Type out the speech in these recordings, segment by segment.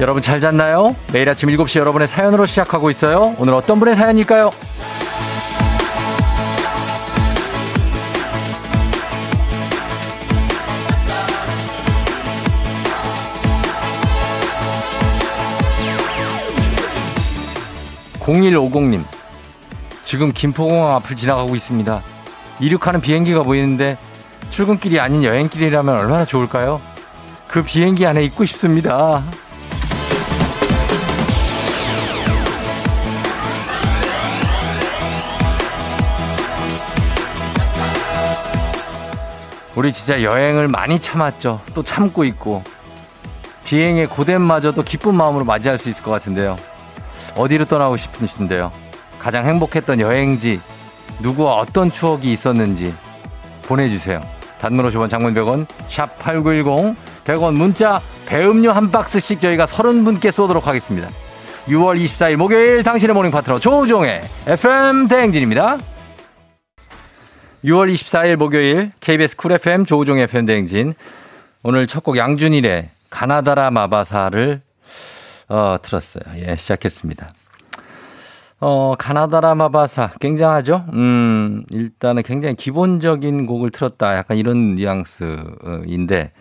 여러분 잘 잤나요? 매일 아침 7시 여러분의 사연으로 시작하고 있어요. 오늘 어떤 분의 사연일까요? 0150님, 지금 김포공항 앞을 지나가고 있습니다. 이륙하는 비행기가 보이는데 출근길이 아닌 여행길이라면 얼마나 좋을까요? 그 비행기 안에 있고 싶습니다. 우리 진짜 여행을 많이 참았죠. 또 참고 있고. 비행의 고됨마저도 기쁜 마음으로 맞이할 수 있을 것 같은데요. 어디로 떠나고 싶으신데요? 가장 행복했던 여행지, 누구와 어떤 추억이 있었는지 보내주세요. 단문 50원 장문 100원, 샵 8910, 100원 문자, 배음료 한 박스씩 저희가 30분께 쏘도록 하겠습니다. 6월 24일 목요일 당신의 morning 파트너 조우종의 FM 대행진입니다. 6월 24일 목요일 KBS 쿨 FM 조우종의 FM 대행진. 오늘 첫 곡 양준일의 가나다라 마바사를 어, 틀었어요. 예, 시작했습니다. 어, 가나다라 마바사 굉장하죠? 음, 일단은 굉장히 기본적인 곡을 틀었다. 약간 이런 뉘앙스인데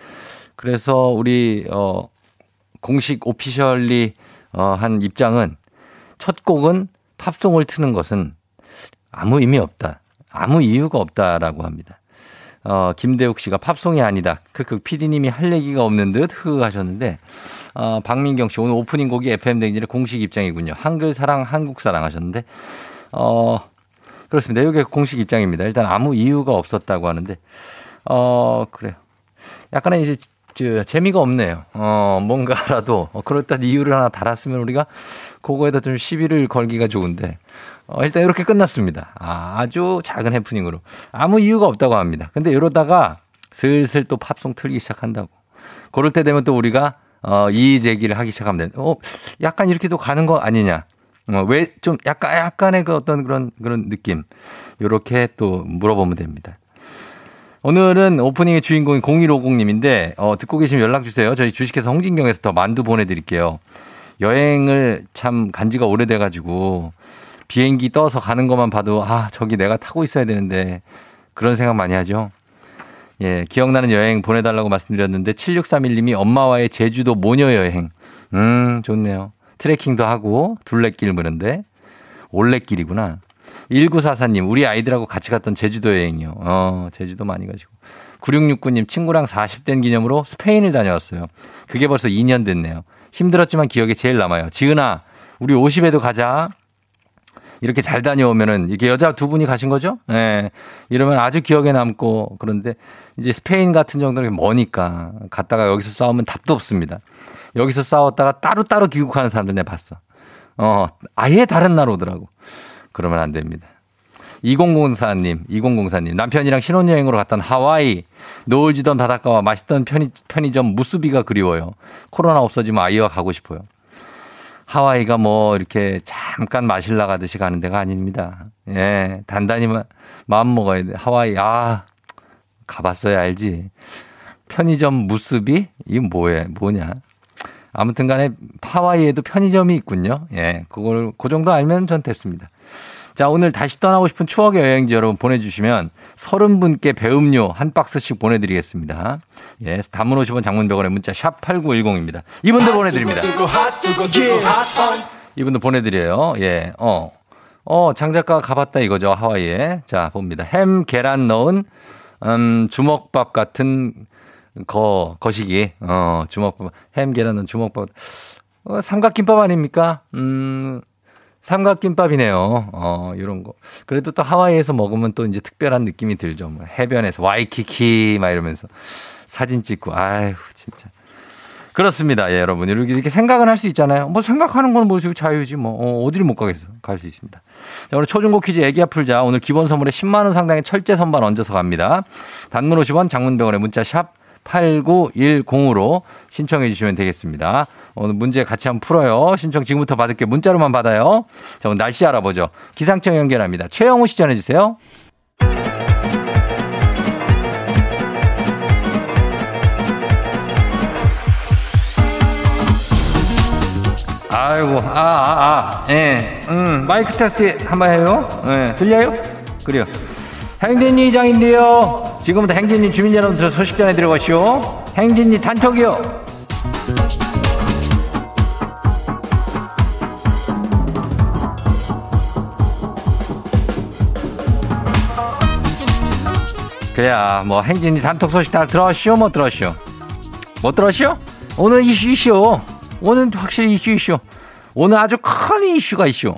그래서 우리 어 공식 오피셜리 어한 입장은 첫 곡은 팝송을 트는 것은 아무 의미 없다. 아무 이유가 없다라고 합니다. 어, 김대욱 씨가 팝송이 아니다. 크크 피디님이 할 얘기가 없는 듯흐 하셨는데 어, 박민경 씨 오늘 오프닝 곡이 FM 댕진의 공식 입장이군요. 한글 사랑 한국 사랑 하셨는데 어 그렇습니다. 이게 공식 입장입니다. 일단 아무 이유가 없었다고 하는데 어 그래요. 약간의 이제 저, 재미가 없네요. 어, 뭔가라도, 어, 그럴듯 이유를 하나 달았으면 우리가 그거에다 좀 시비를 걸기가 좋은데, 어, 일단 이렇게 끝났습니다. 아, 아주 작은 해프닝으로. 아무 이유가 없다고 합니다. 근데 이러다가 슬슬 또 팝송 틀기 시작한다고. 그럴 때 되면 또 우리가 어, 이의 제기를 하기 시작하면 돼. 어, 약간 이렇게도 가는 거 아니냐. 어, 왜 좀 약간 약간의 그 어떤 그런 그런 느낌. 요렇게 또 물어보면 됩니다. 오늘은 오프닝의 주인공이 0150님인데 어, 듣고 계시면 연락 주세요. 저희 주식회사 홍진경에서 더 만두 보내드릴게요. 여행을 참 간지가 오래돼 가지고 비행기 떠서 가는 것만 봐도 아 저기 내가 타고 있어야 되는데 그런 생각 많이 하죠. 예, 기억나는 여행 보내달라고 말씀드렸는데 7631님이 엄마와의 제주도 모녀 여행. 음, 좋네요. 트레킹도 하고 둘레길 무는데 올레길이구나. 1944님, 우리 아이들하고 같이 갔던 제주도 여행이요. 어, 제주도 많이 가시고. 9669님, 친구랑 40된 기념으로 스페인을 다녀왔어요. 그게 벌써 2년 됐네요. 힘들었지만 기억에 제일 남아요. 지은아, 우리 50에도 가자. 이렇게 잘 다녀오면은 이게 여자 두 분이 가신 거죠? 예. 네. 이러면 아주 기억에 남고 그런데 이제 스페인 같은 정도는 머니까 갔다가 여기서 싸우면 답도 없습니다. 여기서 싸웠다가 따로따로 귀국하는 사람들 내가 봤어. 어, 아예 다른 나라 오더라고. 그러면 안 됩니다. 2004님, 2004님. 남편이랑 신혼여행으로 갔던 하와이. 노을 지던 바닷가와 맛있던 편의, 편의점 무수비가 그리워요. 코로나 없어지면 아이와 가고 싶어요. 하와이가 뭐 이렇게 잠깐 마실라 가듯이 가는 데가 아닙니다. 예, 단단히 마음 먹어야 돼. 하와이, 아, 가봤어야 알지. 편의점 무스비? 이게 뭐예, 뭐냐. 아무튼 간에 하와이에도 편의점이 있군요. 예, 그걸, 그 정도 알면 전 됐습니다. 자, 오늘 다시 떠나고 싶은 추억의 여행지 여러분 보내주시면 서른 분께 배음료 한 박스씩 보내드리겠습니다. 예, 담문 50원 장문병원의 문자 샵 8910입니다. 이분들 보내드립니다. 이분들 보내드려요. 예, 어. 어, 장작가 가봤다 이거죠. 하와이에. 자, 봅니다. 햄, 계란 넣은, 음, 주먹밥 같은 거, 거시기. 어, 주먹밥. 햄, 계란 넣은 주먹밥. 어, 삼각김밥 아닙니까? 음, 삼각김밥이네요. 어, 이런 거. 그래도 또 하와이에서 먹으면 또 이제 특별한 느낌이 들죠. 뭐 해변에서 와이키키 막 이러면서 사진 찍고 아유, 진짜. 그렇습니다. 예, 여러분. 이렇게, 이렇게 생각은 할 수 있잖아요. 뭐 생각하는 건 뭐 자유지 뭐. 어, 어디를 못 가겠어. 갈 수 있습니다. 자, 오늘 초중고 퀴즈 애기야 풀자. 오늘 기본 선물에 10만 원 상당의 철제 선반 얹어서 갑니다. 단문 50원 장문병원의 문자 샵 8910으로 신청해 주시면 되겠습니다. 오늘 문제 같이 한번 풀어요. 신청 지금부터 받을게요. 문자로만 받아요. 자, 오늘 날씨 알아보죠. 기상청 연결합니다. 최영우 시 전해 주세요. 아이고, 아, 아, 아. 예. 음, 마이크 테스트 한번 해요. 예. 들려요? 그래요. 행진이 이장인데요. 지금부터 행진이 주민 여러분들 소식 전해드려가시오. 행진이 단톡이요. 그래야 뭐 행진이 단톡 소식 다 들었시오? 못 들었시오? 못 들었시오? 오늘 이슈 이슈. 오늘 확실히 이슈 이슈. 오늘 아주 큰 이슈가 이슈.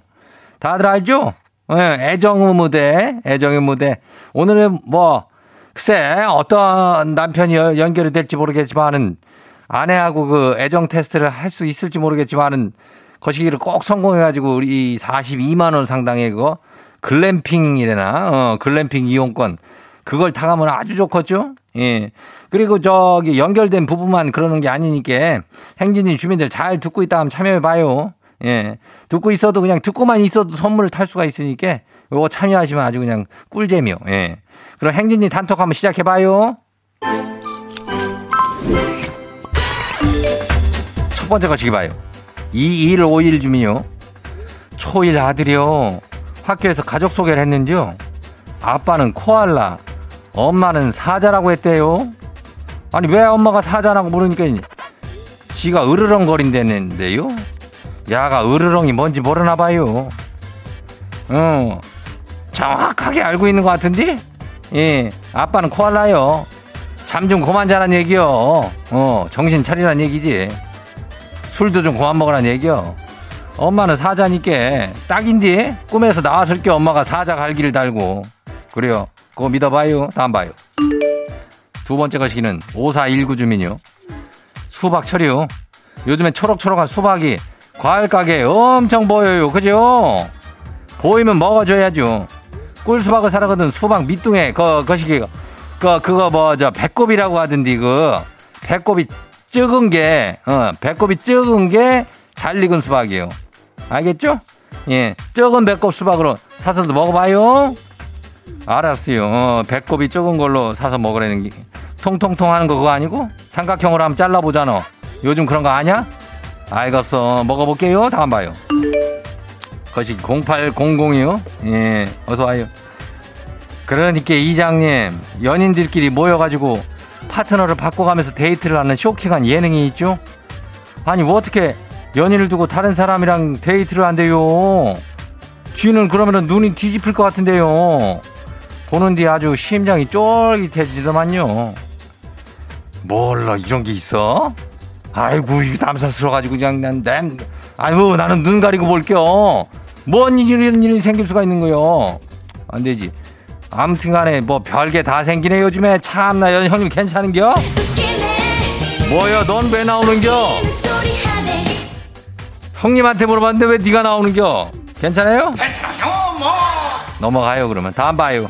다들 알죠? 예, 애정의 무대 애정의 무대. 오늘은 뭐 글쎄 어떤 남편이 연결이 될지 모르겠지만은 아내하고 그 애정 테스트를 할 수 있을지 모르겠지만은 거시기를 꼭 성공해가지고 우리 42만 원 상당의 그거 글램핑이래나? 어 글램핑 이용권 그걸 타가면 아주 좋겠죠? 예. 그리고 저기 연결된 부부만 그러는 게 아니니까 행진이 주민들 잘 듣고 있다 하면 참여해 봐요. 예. 듣고 있어도 그냥 듣고만 있어도 선물을 탈 수가 있으니까 이거 참여하시면 아주 그냥 꿀잼이요. 예. 그럼 행진이 단톡 한번 시작해 봐요. 첫 번째 거시기 봐요. 2151 주민요. 초1 아들이요. 학교에서 가족 소개를 했는데요. 아빠는 코알라, 엄마는 사자라고 했대요. 아니 왜 엄마가 사자라고 물으니까 지가 으르렁거린다는데요. 야가 으르렁이 뭔지 모르나 봐요. 어, 정확하게 알고 있는 것 같은데? 예, 아빠는 코알라요. 잠 좀 그만 자란 얘기요. 어, 정신 차리란 얘기지. 술도 좀 그만 먹으란 얘기요. 엄마는 사자니까 딱인데 꿈에서 나왔을 게 엄마가 사자 갈기를 달고 그래요. 그거 믿어봐요. 다음 봐요. 두 번째 것이기는 5419 주민요. 수박 철이요. 요즘에 초록초록한 수박이 과일 가게에 엄청 보여요. 그죠? 보이면 먹어줘야죠. 꿀수박을 사라거든 수박 밑둥에 그 거시기 그 그거 뭐 저 배꼽이라고 하던데 그 배꼽이 적은 게 어, 배꼽이 적은 게 잘 익은 수박이에요. 알겠죠? 예, 적은 배꼽 수박으로 사서도 먹어봐요. 알았어요. 어, 배꼽이 적은 걸로 사서 먹으라는 게 통통통 하는 거 그거 아니고 삼각형으로 한번 잘라보잖아. 요즘 그런 거 아냐? 알겠어. 먹어볼게요. 다음 봐요. 거시 0800이요. 예, 어서 와요. 그러니까 이장님 연인들끼리 모여가지고 파트너를 바꿔가면서 데이트를 하는 쇼킹한 예능이 있죠. 아니 뭐 어떻게 연인을 두고 다른 사람이랑 데이트를 한대요. 저는 그러면은 눈이 뒤집힐 것 같은데요. 보는데 아주 심장이 쫄깃해지더만요. 몰라 이런 게 있어? 아이고 이거 남사스러워가지고 그냥 난, 난 아이고 나는 눈 가리고 볼게요. 뭔 이런 일이 생길 수가 있는 거요? 안 되지. 아무튼 간에 뭐 별게 다 생기네 요즘에 참나 형님 괜찮은겨? 뭐야 넌 왜 나오는겨? 형님한테 물어봤는데 왜 네가 나오는겨? 괜찮아요? 괜찮아요 뭐. 넘어가요 그러면 다음 봐요.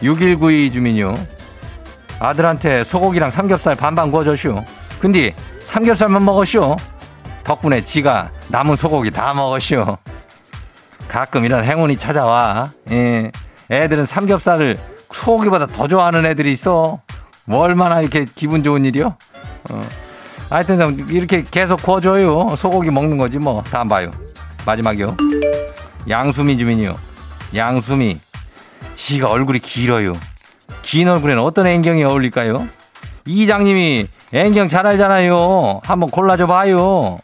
6192 주민요. 아들한테 소고기랑 삼겹살 반반 구워줘쇼. 근데 삼겹살만 먹었쇼. 덕분에 지가 남은 소고기 다 먹었쇼. 가끔 이런 행운이 찾아와. 예. 애들은 삼겹살을 소고기보다 더 좋아하는 애들이 있어. 뭐 얼마나 이렇게 기분 좋은 일이요? 어. 하여튼 이렇게 계속 구워줘요. 소고기 먹는 거지 뭐. 다음 봐요. 마지막이요. 양수미 주민이요. 양수미. 지가 얼굴이 길어요. 긴 얼굴에는 어떤 앵경이 어울릴까요? 이장님이 앵경 잘 알잖아요. 한번 골라줘 봐요.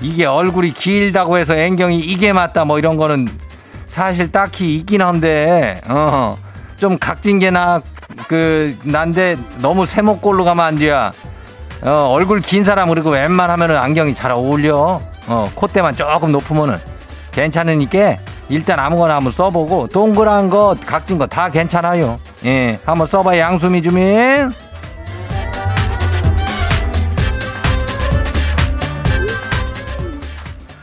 이게 얼굴이 길다고 해서 앵경이 이게 맞다 뭐 이런 거는 사실 딱히 있긴 한데 어, 좀 각진 게나 그 난데 너무 세목골로 가면 안 돼야. 어, 얼굴 긴 사람 그리고 웬만하면은 안경이 잘 어울려. 어, 콧대만 조금 높으면은 괜찮으니까 일단 아무거나 한번 써보고 동그란 거 각진 거 다 괜찮아요. 예, 한번 써봐요 양수미 주민.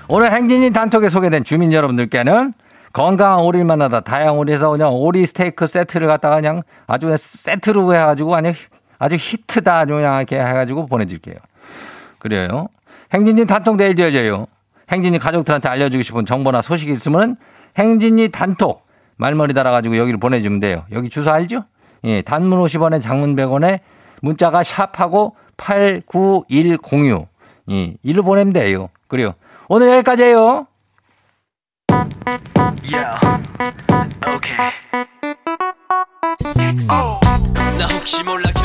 오늘 행진이 단톡에 소개된 주민 여러분들께는 건강한 오리를 만나다 다양한 오리에서 그냥 오리 스테이크 세트를 갖다가 그냥 아주 세트로 해가지고 아니 아주 히트다 아주 그냥 이렇게 해가지고 보내줄게요. 그래요. 행진이 단톡 내일 지어져요. 행진이 가족들한테 알려주고 싶은 정보나 소식이 있으면 행진이 단톡 말머리 달아가지고 여기를 보내주면 돼요. 여기 주소 알죠? 예, 단문 50원에 장문 100원에 문자가 샵하고 89106. 예, 일로 보내면 돼요. 그래요. 오늘 여기까지예요. Yeah. Okay.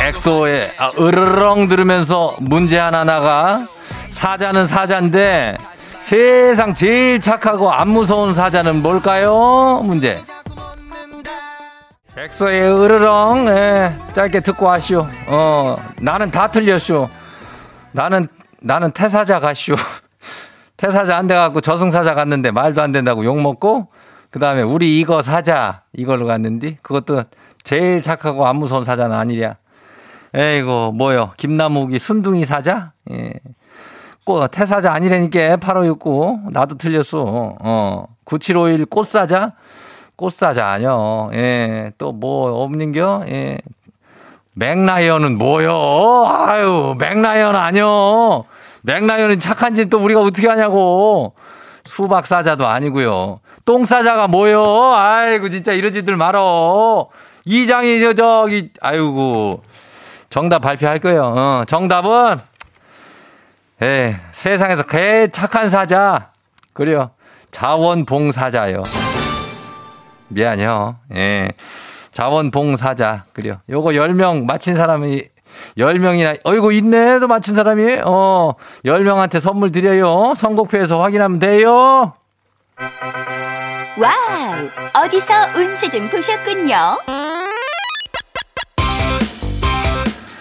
엑소의 아, 으르렁 들으면서 문제 하나 나가. 사자는 사자인데 세상 제일 착하고 안 무서운 사자는 뭘까요? 문제. 엑소의 으르렁 예, 짧게 듣고 하시오. 어 나는 다 틀렸쇼. 나는 나는 태사자 가시오. 태사자 안 돼 갖고 저승사자 갔는데 말도 안 된다고 욕 먹고 그 다음에 우리 이거 사자 이걸로 갔는데 그것도 제일 착하고 안 무서운 사자는 아니랴. 에이고 뭐요 김나무기 순둥이 사자? 예. 꽃 태사자 아니라니까 8569 나도 틀렸어. 어 9751 꽃사자? 꽃사자 아니요. 예. 또 뭐 없는겨? 예. 맥라이언은 뭐요? 아유 맥라이언 아니요. 맥라이언은 착한 짓 또 우리가 어떻게 하냐고. 수박사자도 아니고요. 똥사자가 뭐요? 아이고 진짜 이러지들 말어. 이장이 저 저기 아이고 정답 발표할 거예요. 어, 정답은 예, 세상에서 개 착한 사자. 그래요. 자원봉사자요. 미안해요. 예. 자원봉사자. 그래요. 요거 10명 맞힌 사람이 10명이나, 어이구, 있네. 도 맞춘 사람이. 어, 10명한테 선물 드려요. 선곡표에서 확인하면 돼요. Wow! 어디서 운세 좀 보셨군요.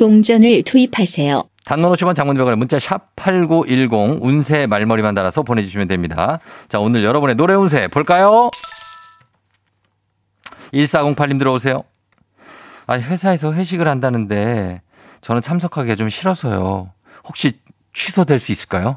동전을 투입하세요. 단문 50원 장문백원의 문자 샵 8910 운세 말머리만 달아서 보내주시면 됩니다. 자 오늘 여러분의 노래 운세 볼까요? 1408님 들어오세요. 아 회사에서 회식을 한다는데 저는 참석하기가 좀 싫어서요. 혹시 취소될 수 있을까요?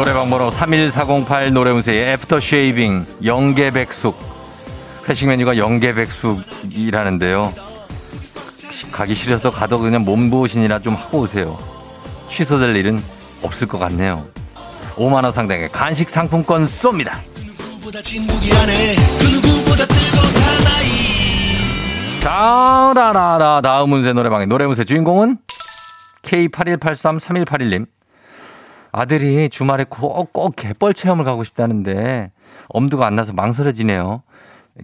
노래방 번호 31408 노래운세의 애프터 쉐이빙 영계백숙 회식 메뉴가 영계백숙이라는데요. 가기 싫어서 가도 그냥 몸보신이나 좀 하고 오세요. 취소될 일은 없을 것 같네요. 5만 원 상당의 간식 상품권 쏩니다. 자라라라 다음 운세 노래방의 노래 운세 주인공은 K81833181님. 아들이 주말에 꼭, 꼭 갯벌 체험을 가고 싶다는데 엄두가 안 나서 망설여지네요.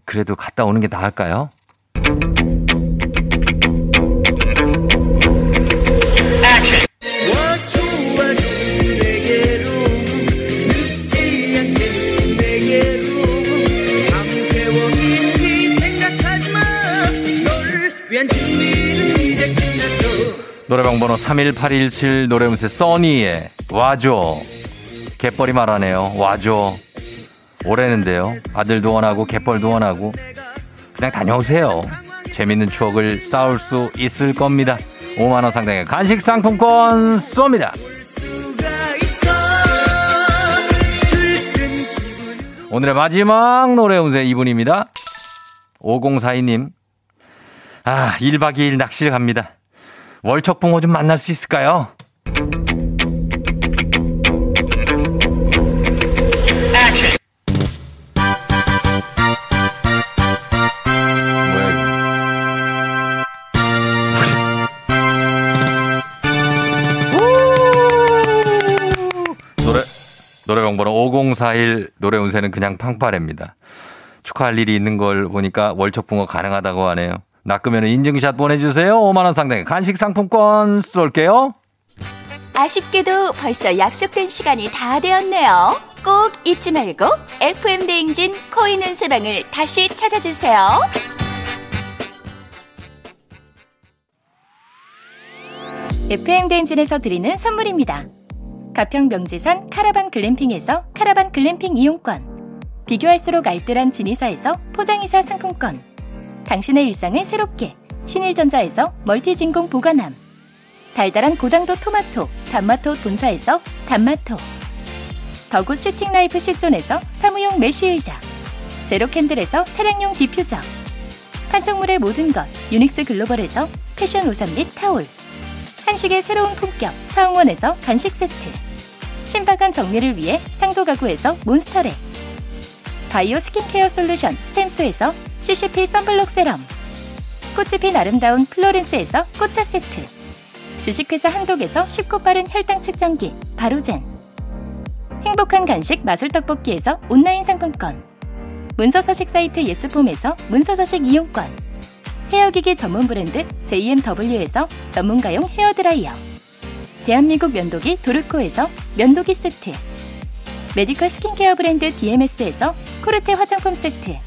그래도 갔다 오는 게 나을까요? 노래방 번호 31817 노래문세 써니의 와줘. 갯벌이 말하네요. 와줘. 올해는데요. 아들도 원하고 갯벌도 원하고 그냥 다녀오세요. 재밌는 추억을 쌓을 수 있을 겁니다. 5만 원 상당의 간식 상품권 쏩니다. 오늘의 마지막 노래 운세 이분입니다. 5042님. 아, 1박 2일 낚시를 갑니다. 월척붕어 좀 만날 수 있을까요? 노래, 노래방 번호 5041 노래 운세는 그냥 팡파랩니다. 축하할 일이 있는 걸 보니까 월척붕어 가능하다고 하네요. 낚으면 인증샷 보내주세요. 5만원 상당의 간식 상품권 쏠게요. 아쉽게도 벌써 약속된 시간이 다 되었네요. 꼭 잊지 말고 FM대행진 코인 운세방을 다시 찾아주세요. FM대행진에서 드리는 선물입니다. 가평 명지산 카라반 글램핑에서 카라반 글램핑 이용권 비교할수록 알뜰한 진이사에서 포장이사 상품권. 당신의 일상을 새롭게 신일전자에서 멀티진공 보관함. 달달한 고당도 토마토 단마토 본사에서 단마토. 더굿 슈팅라이프 실존에서 사무용 mesh 의자. 제로캔들에서 차량용 디퓨저. 판촉물의 모든 것 유닉스 글로벌에서 패션 우산 및 타올. 한식의 새로운 품격 사옹원에서 간식 세트. 신박한 정리를 위해 상도 가구에서 몬스터랩. 바이오 스킨케어 솔루션 스템수에서 CCP 썬블록 세럼. 꽃이 핀 아름다운 플로렌스에서 꽃차 세트. 주식회사 한독에서 쉽고 빠른 혈당 측정기 바로젠. 행복한 간식 마술 떡볶이에서 온라인 상품권. 문서서식 사이트 예스폼에서 문서서식 이용권. 헤어기기 전문 브랜드 JMW에서 전문가용 헤어드라이어. 대한민국 면도기 도르코에서 면도기 세트. 메디컬 스킨케어 브랜드 DMS에서 코르테 화장품 세트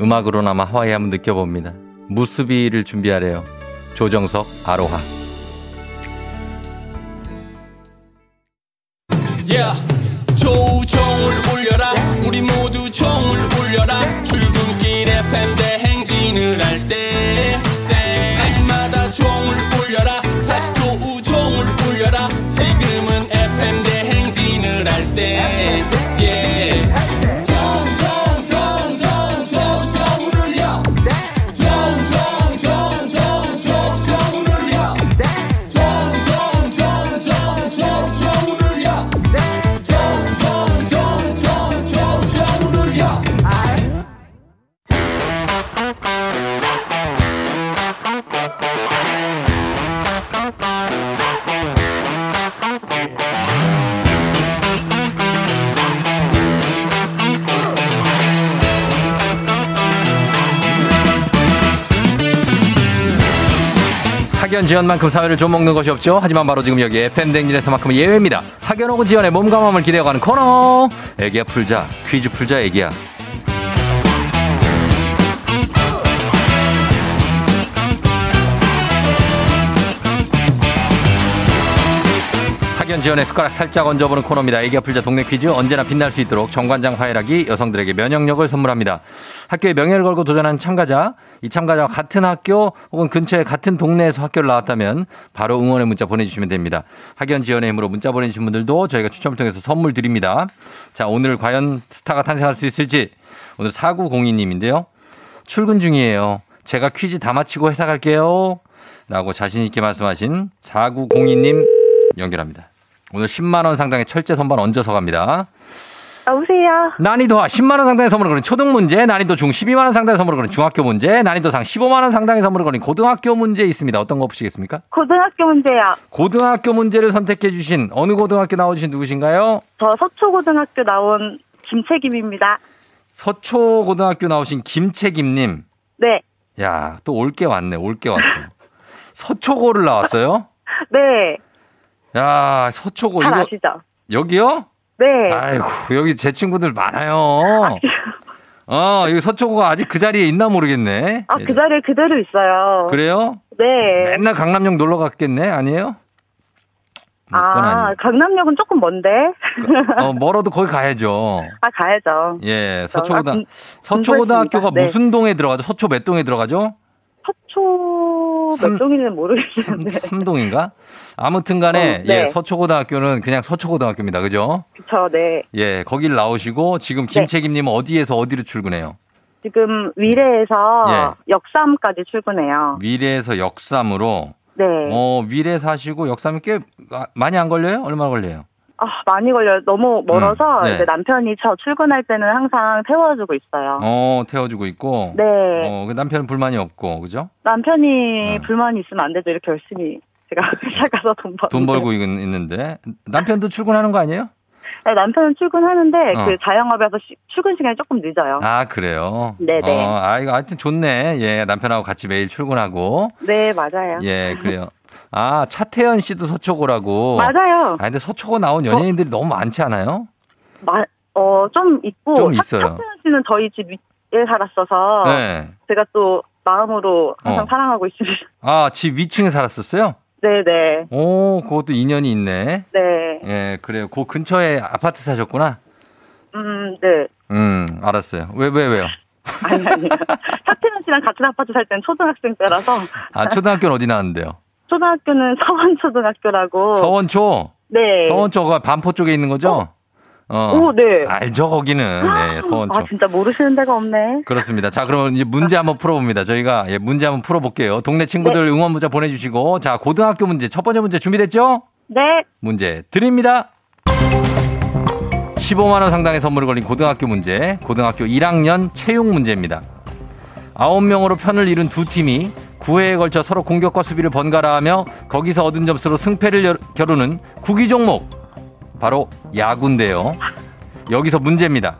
음악으로나마 하와이 한번 느껴봅니다. 무스비를 준비하래요. 조정석 아로하. Yeah. 조종을 울려라 우리 모두 종을 울려라 출근길 FM 대행진을 할 때 때마다 종을 울려라 다시 조우종을 울려라 지금은 FM 대행진을 할 때 학연 지연만큼 사회를 좀 먹는 것이 없죠. 하지만 바로 지금 여기 FM 댕진에서만큼은 예외입니다. 오고 지연의 몸과 마음을 기대어가는 코너. 애기야 풀자 퀴즈 풀자 애기야. 학연 지연의 숟가락 살짝 얹어보는 코너입니다. 애기야 풀자 동네 퀴즈 언제나 빛날 수 있도록 정관장 화해락이 여성들에게 면역력을 선물합니다. 학교에 명예를 걸고 도전한 참가자, 이 참가자와 같은 학교 혹은 근처에 같은 동네에서 학교를 나왔다면 바로 응원의 문자 보내주시면 됩니다. 학연 지원의 힘으로 문자 보내주신 분들도 저희가 추첨을 통해서 선물 드립니다. 자, 오늘 과연 스타가 탄생할 수 있을지 오늘 4902님인데요. 출근 중이에요. 제가 퀴즈 다 마치고 회사 갈게요. 라고 자신있게 말씀하신 4902님 연결합니다. 오늘 10만원 상당의 철제 선반 얹어서 갑니다. 여보세요. 난이도 하 10만 원 상당의 선물을 거는 초등 문제, 난이도 중 12만 원 상당의 선물을 거는 중학교 문제, 난이도 상 15만 원 상당의 선물을 거는 고등학교 문제 있습니다. 어떤 거 보시겠습니까? 고등학교 문제요. 고등학교 문제를 선택해 주신 어느 고등학교 나오신 누구신가요? 저 서초고등학교 나온 김채김입니다. 서초 고등학교 나오신 김채김 님. 네. 야, 또 올 게 왔네. 올 게 왔어. 서초고를 나왔어요? 네. 야, 서초고 잘 이거 아시죠? 여기요? 네. 아이고, 여기 제 친구들 많아요. 어, 여기 서초고가 아직 그 자리에 있나 모르겠네. 아, 그 자리에 그대로 있어요. 그래요? 네. 맨날 강남역 놀러 갔겠네? 아니에요? 뭐 아. 강남역은 조금 먼데. 어, 멀어도 거기 가야죠. 아, 가야죠. 예, 저, 서초고등, 아, 공- 서초고등학교가. 네. 무슨 동에 들어가죠? 서초 몇 동에 들어가죠? 서초 삼- 몇 동인지는 모르겠는데. 삼동인가? 아무튼 간에, 어, 네. 예, 서초고등학교는 그냥 서초고등학교입니다. 그죠? 그쵸, 네. 예, 거길 나오시고, 지금 김책임님은 어디에서 어디로 출근해요? 지금 위례에서 예. 역삼까지 출근해요. 위례에서 역삼으로 네. 어, 위례 사시고 역삼이 꽤 아, 많이 안 걸려요? 얼마나 걸려요? 아, 많이 걸려요. 너무 멀어서 음, 네. 이제 남편이 저 출근할 때는 항상 태워주고 있어요. 어, 태워주고 있고. 네. 어, 그 남편은 불만이 없고, 그죠? 남편이 어. 불만이 있으면 안 되죠. 이렇게 열심히 제가 회사 가서 돈 벌고. 돈 벌고 있- 있는데. 남편도 출근하는 거 아니에요? 네, 남편은 출근하는데 어. 그 자영업이라서 시- 출근 시간이 조금 늦어요. 아, 그래요? 네네. 어, 아, 이거 하여튼 좋네. 예, 남편하고 같이 매일 출근하고. 네, 맞아요. 예, 그래요. 아, 차태현 씨도 서초고라고. 맞아요. 아, 근데 서초고 나온 연예인들이 너무 많지 않아요? 마, 어, 좀 있고. 좀 있어요. 탁- 탁태현 씨는 저희 집 위에 살았어서. 네. 제가 또 마음으로 항상 어. 사랑하고 있습니다. 아, 집 위층에 살았었어요? 네네. 오, 그것도 인연이 있네. 네. 예, 그래요. 그 근처에 아파트 사셨구나? 음, 네. 음, 알았어요. 왜, 왜, 왜요? 아니, 아니요. 탁태현 씨랑 같은 아파트 살 때는 초등학생 때라서. 아, 초등학교는 어디 나왔는데요? 초등학교는 서원초등학교라고. 서원초? 네. 서원초가 반포 쪽에 있는 거죠? 어. 오, 네. 알죠, 거기는. 예, 서원초. 아, 진짜 모르시는 데가 없네. 그렇습니다. 자, 그러면 이제 문제 한번 풀어봅니다. 저희가 예, 문제 한번 풀어볼게요. 동네 친구들 응원 문자 보내주시고, 자, 고등학교 문제 첫 번째 문제 준비됐죠? 네. 문제 드립니다. 15만 원 상당의 선물이 걸린 고등학교 문제, 고등학교 1학년 체육 문제입니다. 9명으로 편을 이룬 두 팀이 9회에 걸쳐 서로 공격과 수비를 번갈아 하며 거기서 얻은 점수로 승패를 여- 겨루는 구기 종목 바로 야구인데요. 여기서 문제입니다.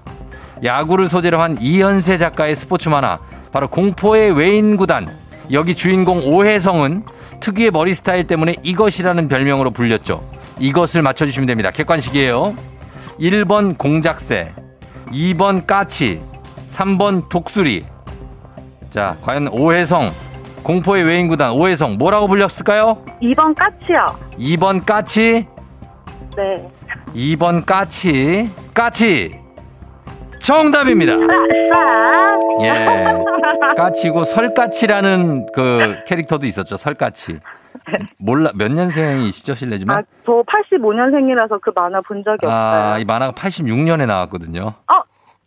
야구를 소재로 한 이현세 작가의 스포츠 만화 바로 공포의 외인 구단 여기 주인공 오혜성은 특유의 머리 스타일 때문에 이것이라는 별명으로 불렸죠. 이것을 맞춰주시면 됩니다. 객관식이에요. 1번 공작새, 2번 까치, 3번 독수리. 자, 과연 오혜성, 공포의 외인 구단 오혜성 뭐라고 불렸을까요? 2번 까치요. 2번 까치, 네. 2번 까치, 까치. 정답입니다. 아, 예. 까치고 설까치라는 그 캐릭터도 있었죠. 설까치. 몰라 몇 년생이시죠, 아, 실례지만? 저 85년생이라서 그 만화 본 적이 아, 없어요. 이 만화가 86년에 나왔거든요. 어?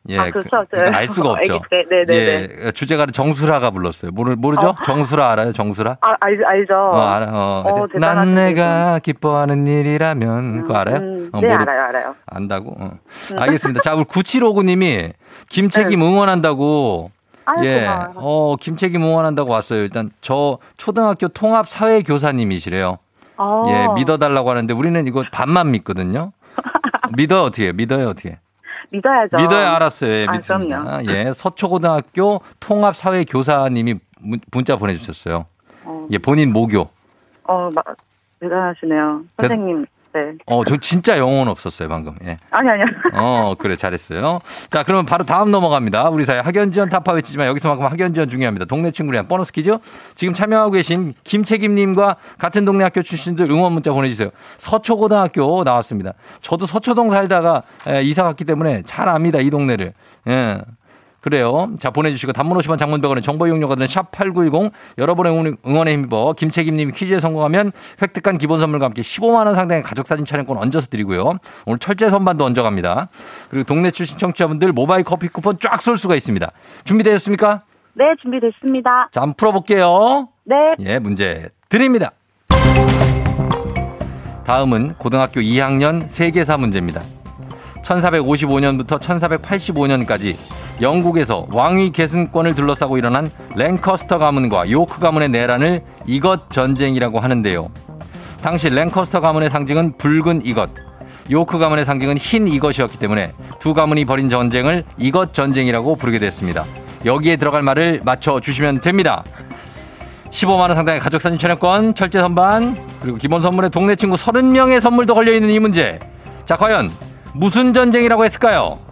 예, 아, 그렇죠. 그, 러니까알 수가 없죠. 네, 네, 네, 예, 주제가를 정수라가 불렀어요. 모르, 모르죠? 어. 정수라 알아요? 정수라? 아, 알, 알죠. 어, 알아. 어. 어, 난 대단하시네, 내가 기뻐하는 일이라면 그거 알아요? 음, 어, 네, 모르- 알아요, 알아요. 안다고? 어. 알겠습니다. 자, 우리 9759님이 김책임 응원한다고 아유, 예. 고마워요. 어, 김책임 응원한다고 왔어요. 일단 저 초등학교 통합 사회 교사님이시래요. 어. 예, 믿어 달라고 하는데 우리는 이거 반만 믿거든요. 믿어 어떻게? 믿어요 어떻게? 믿어야죠. 믿어야 알았어요. 예, 아, 믿습니다. 그럼요. 예, 서초고등학교 통합 사회 교사님이 문- 문자 보내주셨어요. 어, 예, 본인 모교. 어, 마, 대단하시네요. 대- 선생님. 네. 어, 저 진짜 영혼 없었어요 방금. 예. 아니, 아니요. 어, 그래, 잘했어요. 자, 그러면 바로 다음 넘어갑니다. 우리 사회 학연지원 타파 외치지만 여기서만큼 학연지원 중요합니다. 동네 친구랑 보너스 퀴즈. 지금 참여하고 계신 김책임님과 같은 동네 학교 출신들 응원 문자 보내주세요. 서초고등학교 나왔습니다. 저도 서초동 살다가 에, 이사 갔기 때문에 잘 압니다. 이 동네를. 예. 그래요. 자, 보내주시고 단문 50원 장문병원의 정보 이용료가 드는 샵8910 여러분의 응원- 응원에 힘입어 김책임님 퀴즈에 성공하면 획득한 기본 선물과 함께 15만원 상당의 가족사진 촬영권 얹어서 드리고요. 오늘 철제 선반도 얹어갑니다. 그리고 동네 출신 청취자분들 모바일 커피 쿠폰 쫙 쏠 수가 있습니다. 준비되셨습니까? 네, 준비됐습니다. 자, 한번 풀어볼게요. 네. 예, 문제 드립니다. 다음은 고등학교 2학년 세계사 문제입니다. 1455년부터 1485년까지 영국에서 왕위 계승권을 둘러싸고 일어난 랭커스터 가문과 요크 가문의 내란을 이것 전쟁이라고 하는데요. 당시 랭커스터 가문의 상징은 붉은 이것, 요크 가문의 상징은 흰 이것이었기 때문에 두 가문이 벌인 전쟁을 이것 전쟁이라고 부르게 됐습니다. 여기에 들어갈 말을 맞춰 주시면 됩니다. 15만원 상당의 가족사진 촬영권, 철제 선반, 그리고 기본 선물에 동네 친구 30명의 선물도 걸려있는 이 문제. 자, 과연 무슨 전쟁이라고 했을까요?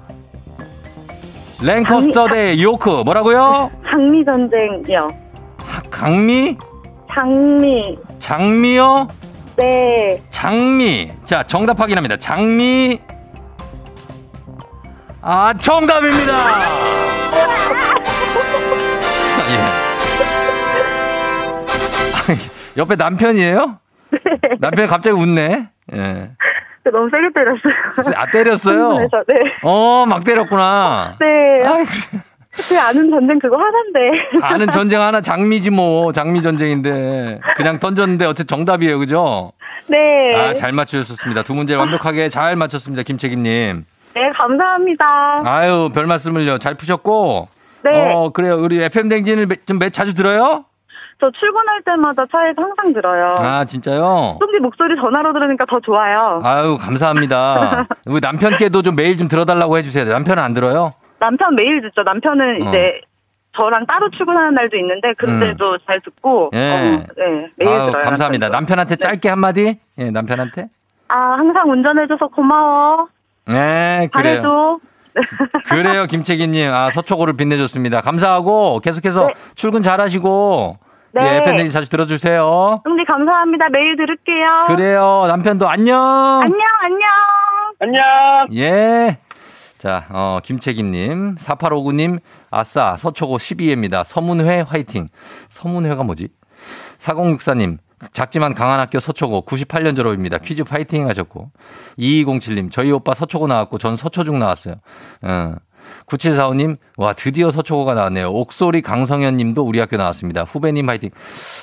랭커스터 대 요크, 뭐라고요? 장미 전쟁이요. 하- 강미? 장미. 장미요? 네. 장미. 자, 정답 확인합니다. 장미. 아, 정답입니다! 예. 옆에 남편이에요? 남편이 갑자기 웃네? 예. 너무 세게 때렸어요. 아, 때렸어요? 흥분해서, 네. 어, 막 때렸구나. 네. 아이, 그래. 그 아는 전쟁 그거 하나인데. 아는 전쟁 하나 장미지 뭐 장미 전쟁인데 그냥 던졌는데 어쨌든 정답이에요, 그죠? 네. 아, 잘 맞추셨습니다. 두 문제 완벽하게 잘 맞췄습니다, 김책임님. 네, 감사합니다. 아유, 별 말씀을요. 잘 푸셨고. 네. 어, 그래요. 우리 FM 댕진을 매- 좀 매, 자주 들어요? 저 출근할 때마다 차에서 항상 들어요. 아, 진짜요? 쫑디 목소리 전화로 들으니까 더 좋아요. 아유, 감사합니다. 우리 남편께도 좀 매일 좀 들어달라고 해주세요. 남편은 안 들어요? 남편 매일 듣죠. 남편은 어. 이제 저랑 따로 출근하는 날도 있는데 그때도 잘 듣고 예. 어, 네, 매일 아유, 들어요. 감사합니다. 남편한테 짧게 한마디? 예, 남편한테? 아, 항상 운전해줘서 고마워. 네, 그래요. 잘해줘. 그래요, 김채기님. 아, 서초고를 빛내줬습니다. 감사하고 계속해서 네. 출근 잘 하시고. 네. 예, FM 댕진 자주 들어주세요. 쫑디 감사합니다. 매일 들을게요. 그래요. 남편도 안녕. 안녕, 안녕. 안녕. 예. 자, 어, 김채기님, 4859님, 아싸, 서초고 12회입니다. 서문회 화이팅. 서문회가 뭐지? 4064님, 작지만 강한 학교 서초고 98년 졸업입니다. 퀴즈 파이팅 하셨고. 2207님, 저희 오빠 서초고 나왔고 전 서초중 나왔어요. 어. 9745님, 와, 드디어 서초고가 나왔네요. 옥소리 강성현 님도 우리 학교 나왔습니다. 후배님 화이팅.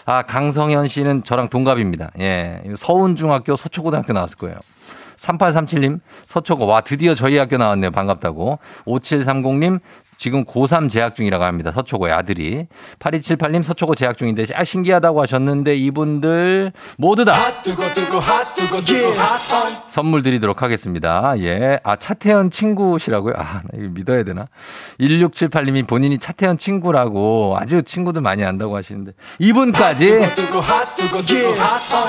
아, 강성현 씨는 저랑 동갑입니다. 예. 서운중학교 서초고등학교 나왔을 거예요. 3837님, 서초고, 와, 드디어 저희 학교 나왔네요. 반갑다고. 5730님, 지금 고3 재학 중이라고 합니다. 서초고의 아들이. 8278님, 서초고 재학 중인데, 아, 신기하다고 하셨는데, 이분들 모두 다 뜨거 뜨거 핫 뜨거 핫 선물 드리도록 하겠습니다. 예. 아, 차태현 친구시라고요? 아, 나 이거 믿어야 되나? 1678님이 본인이 차태현 친구라고 아주 친구들 많이 안다고 하시는데, 이분까지 핫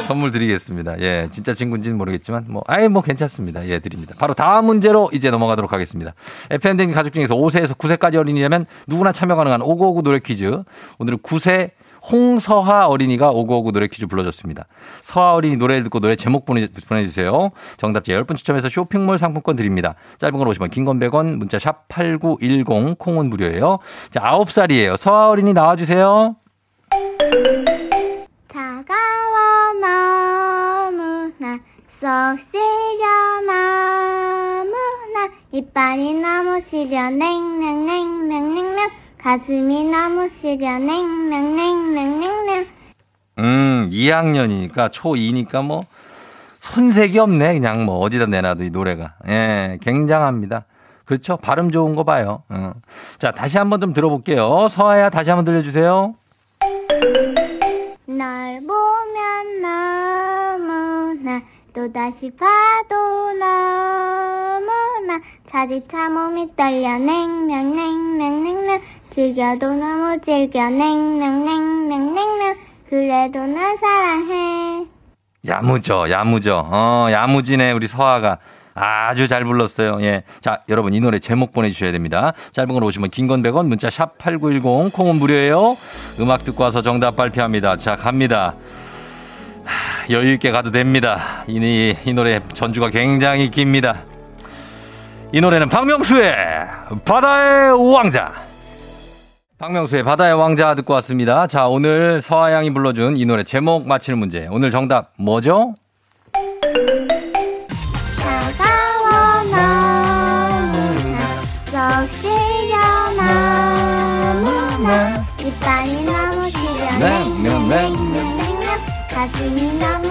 선물 드리겠습니다. 예, 진짜 친구인지는 모르겠지만 뭐 아예 뭐 괜찮습니다. 예, 드립니다. 바로 다음 문제로 이제 넘어가도록 하겠습니다. FM댕 가족 중에서 5세에서 9세 까지 어린이라면 누구나 참여 가능한 5959 노래 퀴즈. 오늘은 9세 홍서하 어린이가 5959 노래 퀴즈 불러줬습니다. 서하 어린이 노래를 듣고 노래 제목 보내, 보내주세요. 정답자 10분 추첨해서 쇼핑몰 상품권 드립니다. 짧은 건 50원, 긴 건 100원, 문자 샵 8910, 콩은 무료예요. 자, 9살이에요. 서하 어린이 나와주세요. 차가워 너무나 쏙 시려 너무나 이빨이 너무 시려 냉냉냉냉냉냉 가슴이 너무 시려 냉냉냉냉냉냉 음, 2학년이니까 초2니까 뭐 손색이 없네. 그냥 뭐 어디다 내놔도 이 노래가. 예, 굉장합니다. 그렇죠? 발음 좋은 거 봐요. 어. 자, 다시 한번 좀 들어볼게요. 서아야 다시 한번 들려주세요. 널 보면 너무나 또다시 봐도 너무나 차디차 몸이 떨려 냉냉냉냉냉냉 즐겨도 너무 즐겨 냉냉냉냉냉냉 그래도 날 사랑해 야무져, 야무져. 어, 야무지네, 우리 서아가. 아주 잘 불렀어요. 예. 자, 여러분, 이 노래 제목 보내주셔야 됩니다. 짧은 걸 오시면 긴 건 100원, 문자 샵 8910, 콩은 무료예요. 음악 듣고 와서 정답 발표합니다. 자, 갑니다. 하, 여유 있게 가도 됩니다. 이, 이 노래 전주가 굉장히 깁니다. 이 노래는 박명수의 바다의 왕자. 박명수의 바다의 왕자 듣고 왔습니다. 자, 오늘 서하양이 불러준 이 노래 제목 맞히는 문제. 오늘 정답 뭐죠? 차가워 너무나 쏙 시려 너무나 이빨이 너무 시려 네, 네, 네. 냉냉냉냉냉 가슴이 너무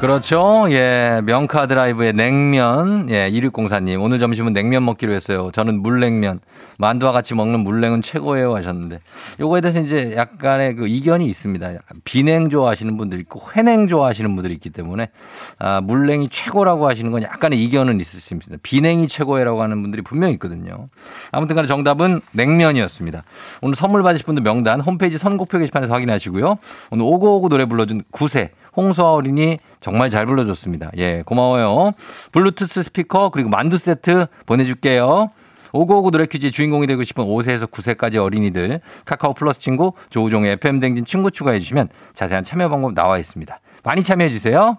그렇죠. 예. 명카 드라이브의 냉면. 예. 2604님. 오늘 점심은 냉면 먹기로 했어요. 저는 물냉면. 만두와 같이 먹는 물냉은 최고예요 하셨는데. 요거에 대해서 이제 약간의 그 이견이 있습니다. 비냉 좋아하시는 분들 있고 회냉 좋아하시는 분들이 있기 때문에 아, 물냉이 최고라고 하시는 건 약간의 이견은 있을 수 있습니다. 비냉이 최고라고 하는 분들이 분명히 있거든요. 아무튼 간에 정답은 냉면이었습니다. 오늘 선물 받으실 분들 명단 홈페이지 선곡표 게시판에서 확인하시고요. 오늘 오고오고 노래 불러준 9세 홍소아 어린이 정말 잘 불러줬습니다. 예, 고마워요. 블루투스 스피커 그리고 만두 세트 보내줄게요. 오고오고 노래 퀴즈 주인공이 되고 싶은 5세에서 9세까지 어린이들 카카오 플러스 친구 조우종의 FM 댕진 친구 추가해 주시면 자세한 참여 방법 나와 있습니다. 많이 참여해 주세요.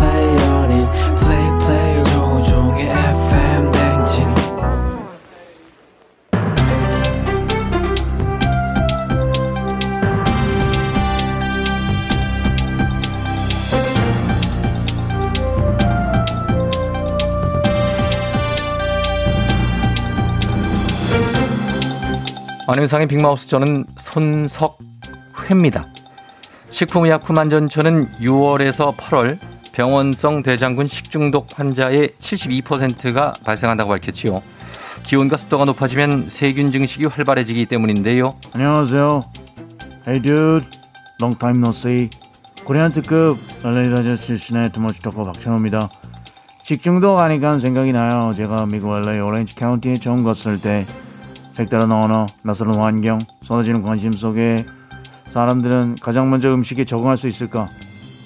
안윤상의 빅마우스 저는 손석회입니다. 식품의약품안전처는 6월에서 8월 병원성 대장균 식중독 환자의 72%가 발생한다고 밝혔지요. 기온과 습도가 높아지면 세균 증식이 활발해지기 때문인데요. 안녕하세요. Hey dude, long time no see. Korean 특급 LA 다저스 출신의 too much talker 박찬호입니다. 식중독 하니까 생각이 나요. 제가 미국 LA 오렌지 카운티에 처음 갔을 때 색다른 언어, 낯선 환경, 쏟아지는 관심 속에 사람들은 가장 먼저 음식에 적응할 수 있을까?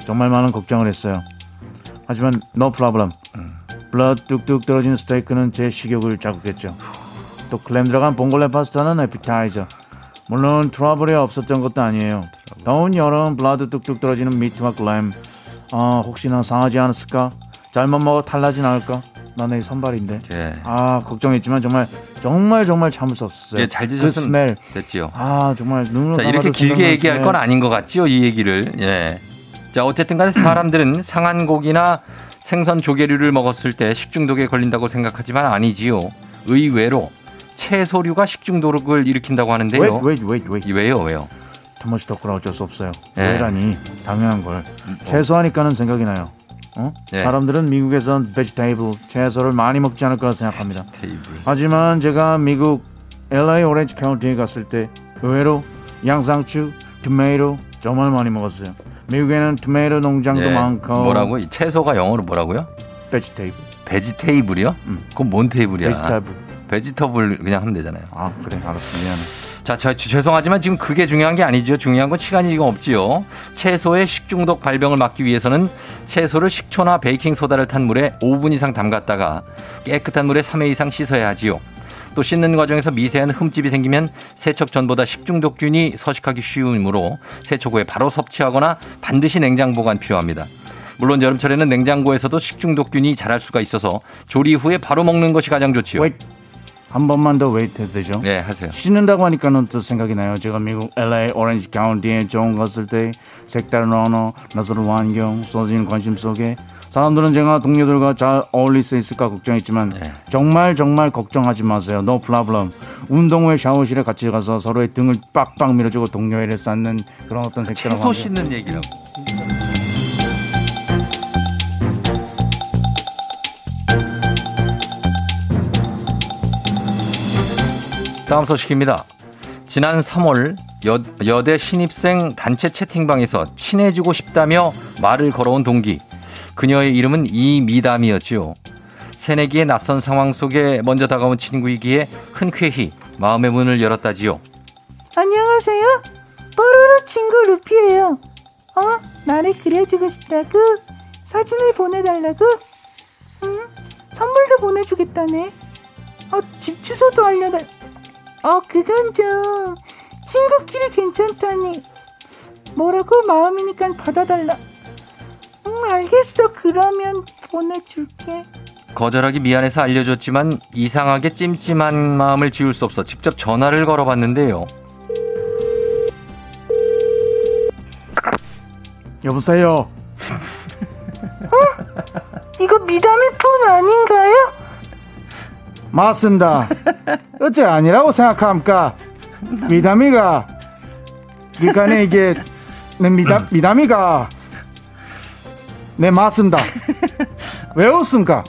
정말 많은 걱정을 했어요. 하지만 no problem. blood 뚝뚝 떨어진 스테이크는 제 식욕을 자극했죠. 또 clam 들어간 봉골레 파스타는 에피타이저. 물론 트러블이 없었던 것도 아니에요. 더운 여름 blood 뚝뚝 떨어지는 meat와 clam. 아 혹시나 상하지 않았을까? 잘못 먹어 탈나진 않을까? 나 내일 선발인데. 예. 아 걱정했지만 정말 정말 정말 참을 수 없었어요. 예, 잘그 드셨으면 스멜. 됐지요. 아 정말 눈으로 자, 이렇게 길게 얘기할 스멜. 건 아닌 것 같지요, 이 얘기를. 예. 자, 어쨌든 간에 사람들은 상한 고기나 생선 조개류를 먹었을 때 식중독에 걸린다고 생각하지만 아니지요. 의외로 채소류가 식중독을 일으킨다고 하는데요. Wait, wait, wait. 왜요, 왜요? 투머치 덕후라 어쩔 수 없어요. 예. 왜라니 당연한 걸. 채소하니까는 생각이 나요. 어? 예. 사람들은 미국에선 vegetable 채소를 많이 먹지 않을 거라 생각합니다. 테이블. 하지만 제가 미국 LA 오렌지 카운티에 갔을 때 의외로 양상추, 토마토 정말 많이 먹었어요. 미국에는 토마토 농장도 예. 많고 뭐라고? 이 채소가 영어로 뭐라고요? vegetable, vegetable이요? 음. 그건 뭔 테이블이야? vegetable. vegetable 그냥 하면 되잖아요. 아 그래 알았어 미안해. 자, 저, 죄송하지만 지금 그게 중요한 게 아니죠. 중요한 건 시간이 지금 없지요. 채소의 식중독 발병을 막기 위해서는 채소를 식초나 베이킹 소다를 탄 물에 5분 이상 담갔다가 깨끗한 물에 3회 이상 씻어야 하지요. 또 씻는 과정에서 미세한 흠집이 생기면 세척 전보다 식중독균이 서식하기 쉬우므로 세척 후에 바로 섭취하거나 반드시 냉장 보관 필요합니다. 물론 여름철에는 냉장고에서도 식중독균이 자랄 수가 있어서 조리 후에 바로 먹는 것이 가장 좋지요. 한 번만 더 wait 해도 되죠? 네, 하세요. 씻는다고 하니까는 또 생각이 나요. 제가 미국 LA 오렌지 카운티에 처음 갔을 때 색다른 언어, 낯선 환경, 쏟아지는 관심 속에 사람들은 제가 동료들과 잘 어울릴 수 있을까 걱정했지만 네. 정말 정말 걱정하지 마세요. No problem. 운동 후에 샤워실에 같이 가서 서로의 등을 빡빡 밀어주고 동료애를 쌓는 그런 어떤 색다른 채소. 씻는 얘기라고. 다음 소식입니다. 지난 3월 여, 여대 신입생 단체 채팅방에서 친해지고 싶다며 말을 걸어온 동기. 그녀의 이름은 이미담이었지요. 새내기의 낯선 상황 속에 먼저 다가온 친구이기에 흔쾌히 마음의 문을 열었다지요. 안녕하세요. 뽀로로 친구 루피예요. 어? 나를 그려주고 싶다고? 사진을 보내달라고? 응? 선물도 보내주겠다네. 어, 집 주소도 알려달. 어, 그건 좀 친구끼리 괜찮다니. 뭐라고 마음이니까 받아달라. 응, 알겠어. 그러면 보내줄게. 거절하기 미안해서 알려줬지만 이상하게 찜찜한 마음을 지울 수 없어 직접 전화를 걸어봤는데요. 여보세요. 이거 미담의 폰 아닌가요? 맞습니다. 어째 아니라고 생각합니까? 미담이가 그러니까 이게 내 미담 미담이가 네 맞습니다. 왜 웃습니까?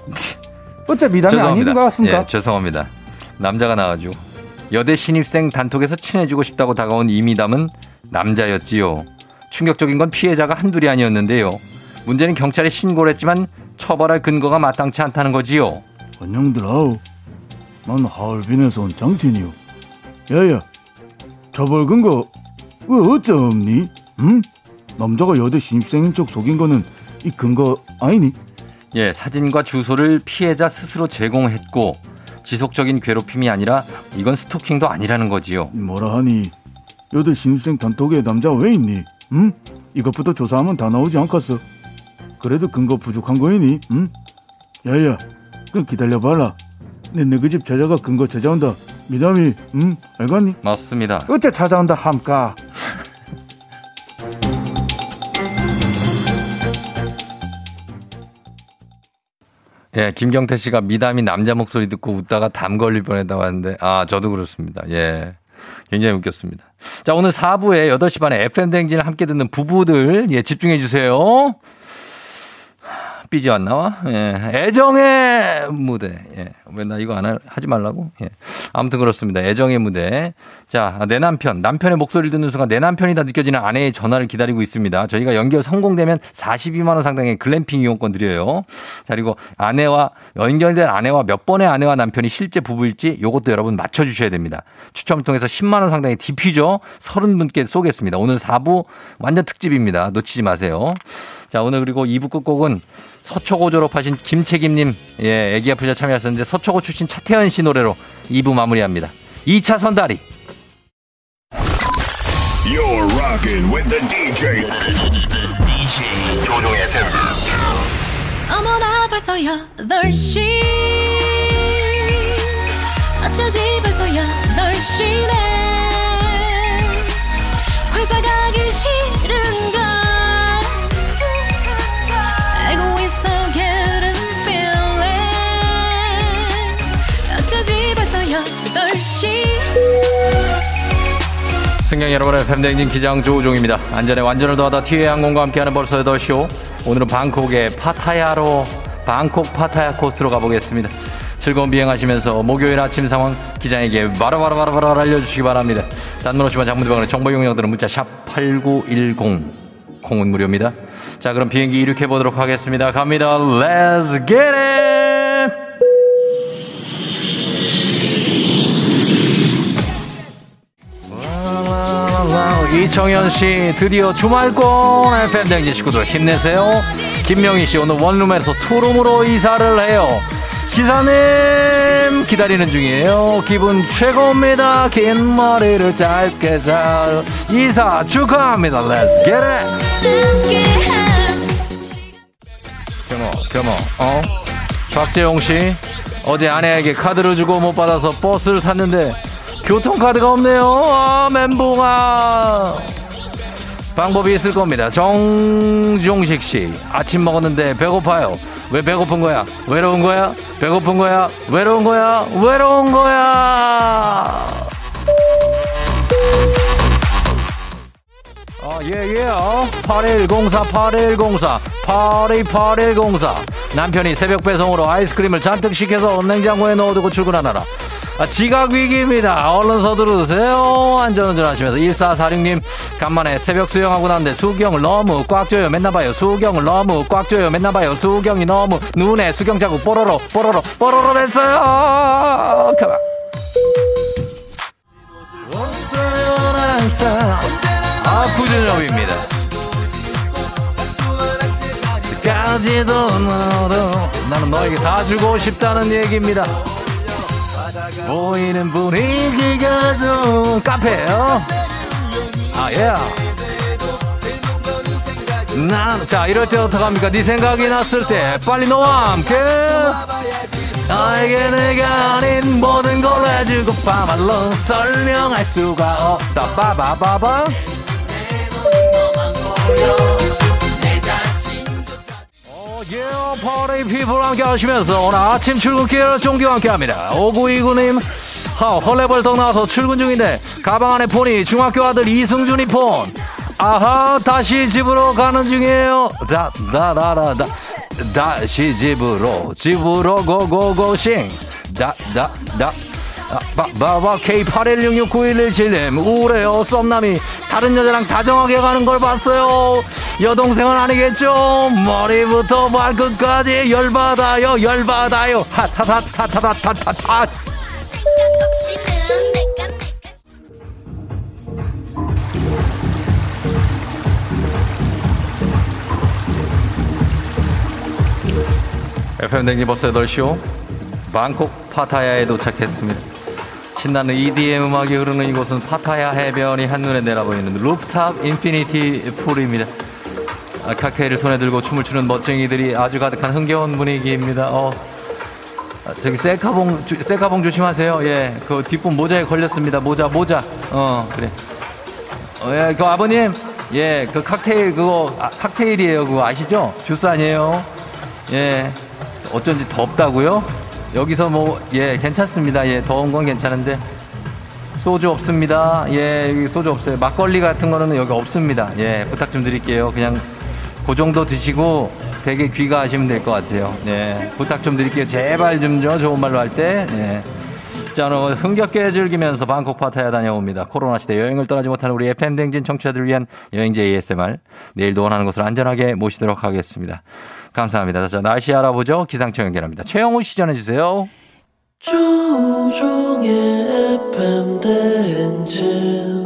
어째 미담이 아닌 것 같습니까? 예, 죄송합니다. 남자가 나와가지고 여대 신입생 단톡에서 친해지고 싶다고 다가온 이 미담은 남자였지요. 충격적인 건 피해자가 한둘이 아니었는데요. 문제는 경찰에 신고를 했지만 처벌할 근거가 마땅치 않다는 거지요. 안녕들아. 난 하얼빈에서 온 장진이요. 야야, 저벌근 거, 왜 어쩌니? 응? 남자가 여대 신입생인 척 속인 거는 이 근거 아니니? 예, 사진과 주소를 피해자 스스로 제공했고 지속적인 괴롭힘이 아니라 이건 스토킹도 아니라는 거지요. 뭐라 하니? 여대 신입생 단톡에 남자 왜 있니? 응? 이것부터 조사하면 다 나오지 않겠어? 그래도 근거 부족한 거이니? 응? 야야, 그럼 기다려봐라. 내 너희 집 찾아가 근거 찾아온다. 미담이, 응? 알겠니? 맞습니다. 어째 찾아온다 함까? 예, 김경태 씨가 미담이 남자 목소리 듣고 웃다가 담 걸릴 뻔했다고 하는데, 아, 저도 그렇습니다. 예. 굉장히 웃겼습니다. 자, 오늘 4부에 8시 반에 FM댕진을 함께 듣는 부부들, 예, 집중해 주세요. 삐지 안 나와? 예. 애정의 무대. 예. 왜 나 이거 안 하, 하지 말라고? 예. 아무튼 그렇습니다. 애정의 무대. 자, 내 남편. 남편의 목소리를 듣는 순간 내 남편이다 느껴지는 아내의 전화를 기다리고 있습니다. 저희가 연결 성공되면 42만원 상당의 글램핑 이용권 드려요. 자, 그리고 아내와, 연결된 아내와 몇 번의 아내와 남편이 실제 부부일지 요것도 여러분 맞춰주셔야 됩니다. 추첨을 통해서 10만원 상당의 디퓨저 30분께 쏘겠습니다. 오늘 4부 완전 특집입니다. 놓치지 마세요. 자, 오늘 그리고 2부 끝곡은 서초고 졸업하신 김채김님, 예, 애기 아프자 참여하셨는데 서초고 출신 차태현 씨 노래로 2부 마무리합니다. 이차선 다리. You're rocking with the DJ. DJ 조우종의 FM. 어머나 벌써 8시 어쩌지 벌써 8시네 회사 가기 싫은걸 승객 여러분의 팬데믹 기장 조우종입니다. 안전에 완전을 더하다 티웨이 항공과 함께하는 벌써 8시오. 오늘은 방콕의 파타야로 방콕 파타야 코스로 가보겠습니다. 즐거운 비행하시면서 목요일 아침 상황 기장에게 바로바로바로바로 알려주시기 바랍니다. 단문 50원 장문대방으로 정보 용역들은 문자 샵 8910 콩은 무료입니다. 자 그럼 비행기 이륙해 보도록 하겠습니다. 갑니다. Let's get it! 이청현 씨 드디어 주말권 FM 댕진 식구들 힘내세요. 김명희 씨 오늘 원룸에서 투룸으로 이사를 해요. 기사님 기다리는 중이에요. 기분 최고입니다. 긴 머리를 짧게 잘 이사 축하합니다. Let's get it. 겸어 겸어 어 박재용 씨 어제 아내에게 카드를 주고 못 받아서 버스를 탔는데 교통카드가 없네요. 아, 멘붕아. 방법이 있을 겁니다. 정종식 씨. 아침 먹었는데 배고파요. 왜 배고픈 거야? 외로운 거야? 배고픈 거야? 외로운 거야? 외로운 거야? 아, 예, 예, 어? 8104, 8104, 828104. 남편이 새벽 배송으로 아이스크림을 잔뜩 시켜서 냉장고에 넣어두고 출근하느라. 아, 지각 위기입니다. 얼른 서두르세요. 안전운전 하시면서 1446님, 간만에 새벽 수영하고 났는데 수경을 너무 꽉 줘요. 맨날 봐요. 수경을 너무 꽉 줘요. 맨날 봐요. 수경이 너무 눈에 수경 자국 뽀로로, 뽀로로, 뽀로로 됐어요. 가만. 아, 구준엽입니다. 까지도 너로 나는 너에게 다 주고 싶다는 얘기입니다. 보이는 분위기가 좋은 카페요. 아, 예. 난, 자, 이럴 때 어떡합니까? 네 생각이 났을 때, 빨리 너와 함께. 나에게 내가 아닌 모든 걸 해주고 파말로 설명할 수가 없다. 빠바바바. 예, 파리 피플 함께 하시면서 오늘 아침 출근길 종기와 함께 합니다. 5929님, 하, 헐레벌떡 나와서 출근 중인데 가방 안에 폰이 중학교 아들 이승준이 폰. 아하, 다시 집으로 가는 중이에요. 다, 다, 다, 다, 다. 다시 집으로, 집으로 고고고싱. 다, 다, 다. 아, 마바 K81669117님 우울해요. 썸남이 다른 여자랑 다정하게 가는 걸 봤어요. 여동생은 아니겠죠? 머리부터 발끝까지 열받아요 열받아요. 하타타타타타타타 FM 댕지버스 8시 5 방콕 파타야에 도착했습니다. 신나는 EDM 음악이 흐르는 이곳은 파타야 해변이 한눈에 내려보이는 rooftop infinity pool입니다. 아, 칵테일을 손에 들고 춤을 추는 멋쟁이들이 아주 가득한 흥겨운 분위기입니다. 어, 아, 저기 셀카봉 주- 셀카봉 조심하세요. 예, 그 뒷분 모자에 걸렸습니다. 모자 모자. 어 그래. 어, 예, 그 아버님, 예, 그 칵테일 그거 아, 칵테일이에요. 그거 아시죠? 주스 아니에요. 예, 어쩐지 덥다고요? 여기서 뭐 예 괜찮습니다. 예, 더운 건 괜찮은데 소주 없습니다. 예, 여기 소주 없어요. 막걸리 같은 거는 여기 없습니다. 예, 부탁 좀 드릴게요. 그냥 그 정도 드시고 되게 귀가하시면 될 것 같아요. 예, 부탁 좀 드릴게요. 제발 좀요 좋은 말로 할 때. 예. 자, 오늘 흥겹게 즐기면서 방콕 파타야 다녀옵니다. 코로나 시대 여행을 떠나지 못하는 우리 FM 댕진 청취자들을 위한 여행제 ASMR. 내일도 원하는 곳을 안전하게 모시도록 하겠습니다. 감사합니다. 자, 날씨 알아보죠. 기상청 연결합니다. 최영우 씨 전해주세요. 조종의 FM 대행진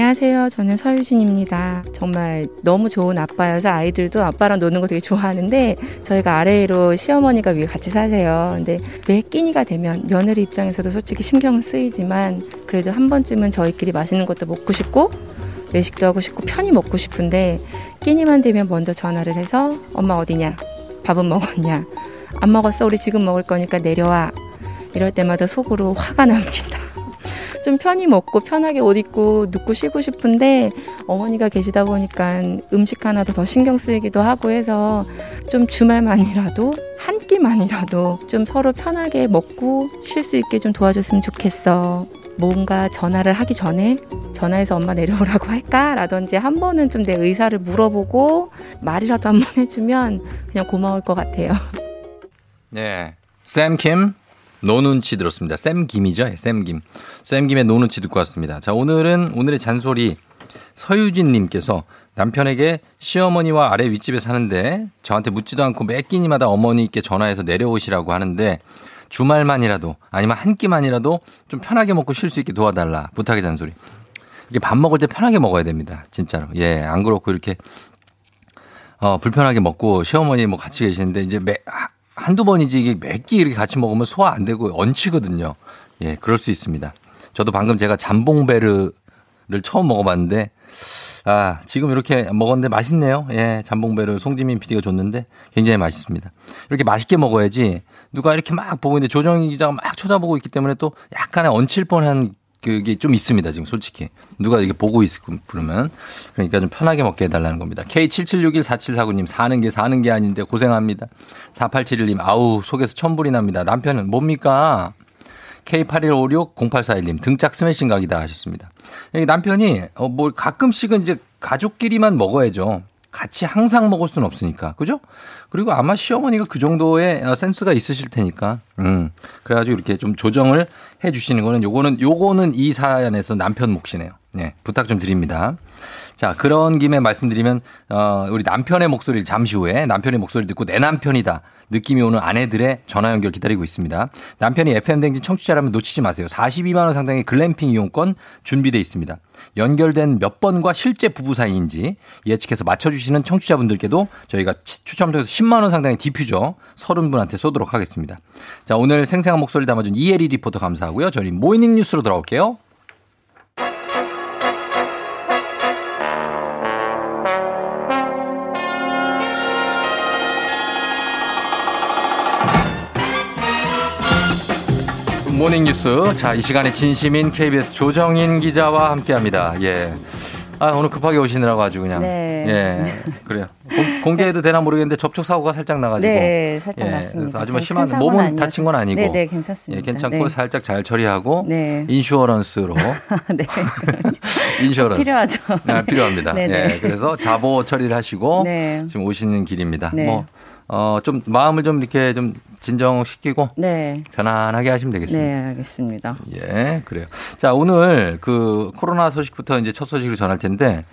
안녕하세요. 저는 서유진입니다. 정말 너무 좋은 아빠여서 아이들도 아빠랑 노는 거 되게 좋아하는데 저희가 아래로 시어머니가 위에 같이 사세요. 근데 매 끼니가 되면 며느리 입장에서도 솔직히 신경은 쓰이지만 그래도 한 번쯤은 저희끼리 맛있는 것도 먹고 싶고 외식도 하고 싶고 편히 먹고 싶은데 끼니만 되면 먼저 전화를 해서 엄마 어디냐? 밥은 먹었냐? 안 먹었어. 우리 지금 먹을 거니까 내려와. 이럴 때마다 속으로 화가 납니다. 좀 편히 먹고 편하게 옷 입고 눕고 쉬고 싶은데 어머니가 계시다 보니까 음식 하나도 더 신경 쓰이기도 하고 해서 좀 주말만이라도 한 끼만이라도 좀 서로 편하게 먹고 쉴 수 있게 좀 도와줬으면 좋겠어. 뭔가 전화를 하기 전에 전화해서 엄마 내려오라고 할까라든지 한 번은 좀 내 의사를 물어보고 말이라도 한 번 해주면 그냥 고마울 것 같아요. 네. 샘킴 노눈치 들었습니다. 샘김이죠. 예, 샘김. 샘김의 No 눈치 듣고 왔습니다. 자, 오늘은 오늘의 잔소리 서유진 님께서 남편에게 시어머니와 아래 윗집에 사는데 저한테 묻지도 않고 매 끼니마다 어머니께 전화해서 내려오시라고 하는데 주말만이라도 아니면 한 끼만이라도 좀 편하게 먹고 쉴 수 있게 도와달라. 부탁의 잔소리. 이게 밥 먹을 때 편하게 먹어야 됩니다. 진짜로. 예, 안 그렇고 이렇게 어, 불편하게 먹고 시어머니 뭐 같이 계시는데 이제 매, 하- 한두 번이지 이게 몇끼 이렇게 같이 먹으면 소화 안 되고 얹히거든요. 예, 그럴 수 있습니다. 저도 방금 제가 잠봉베르를 처음 먹어봤는데 아, 지금 이렇게 먹었는데 맛있네요. 예, 잠봉베르 송지민 PD가 줬는데 굉장히 맛있습니다. 이렇게 맛있게 먹어야지 누가 이렇게 막 보고 있는데 조정희 기자가 막 쳐다보고 있기 때문에 또 약간의 얹힐 뻔한 그게 좀 있습니다. 지금 솔직히. 누가 이게 보고 있고 그러면. 그러니까 좀 편하게 먹게 해달라는 겁니다. K77614749님 사는 게 사는 게 아닌데 고생합니다. 4871님 아우 속에서 천불이 납니다. 남편은 뭡니까? K81560841님 등짝 스매싱 각이다 하셨습니다. 남편이 어, 뭐 가끔씩은 이제 가족끼리만 먹어야죠. 같이 항상 먹을 수는 없으니까. 그죠? 그리고 아마 시어머니가 그 정도의 어, 센스가 있으실 테니까. 음. 그래가지고 이렇게 좀 조정을 해 주시는 거는 요거는, 요거는 이 사연에서 남편 몫이네요. 네. 부탁 좀 드립니다. 자, 그런 김에 말씀드리면, 어, 우리 남편의 목소리를 잠시 후에 남편의 목소리 듣고 내 남편이다. 느낌이 오는 아내들의 전화 연결 기다리고 있습니다. 남편이 FM댕진 청취자라면 놓치지 마세요. 42만원 상당의 글램핑 이용권 준비되어 있습니다. 연결된 몇 번과 실제 부부 사이인지 예측해서 맞춰주시는 청취자분들께도 저희가 치- 추첨 통해서 10만원 상당의 디퓨저 30분한테 쏘도록 하겠습니다. 자, 오늘 생생한 목소리 담아준 이혜리 리포터 감사하고요. 저희 모닝 뉴스로 돌아올게요. 모닝 뉴스. 자, 이 시간에 진심인 KBS 조정인 기자와 함께 합니다. 예. 아, 오늘 급하게 오시느라고 아주 그냥. 네. 예. 그래요. 공- 공개해도 되나 모르겠는데 접촉 사고가 살짝 나가지고. 네, 살짝 예, 났습니다. 그래서 아주 뭐큰 심한 몸은 아니어서. 다친 건 아니고. 네, 네, 괜찮습니다. 예, 괜찮고 네. 살짝 잘 처리하고 네. insurance로 네. insurance 필요하죠. 아, 필요합니다. 네, 네. 예, 그래서 자보 처리를 하시고 네. 지금 오시는 길입니다. 네. 뭐 어, 좀 마음을 좀 이렇게 좀 진정시키고 네. 편안하게 하시면 되겠습니다. 네, 알겠습니다. 예, 그래요. 자, 오늘 그 코로나 소식부터 이제 첫 소식으로 전할 텐데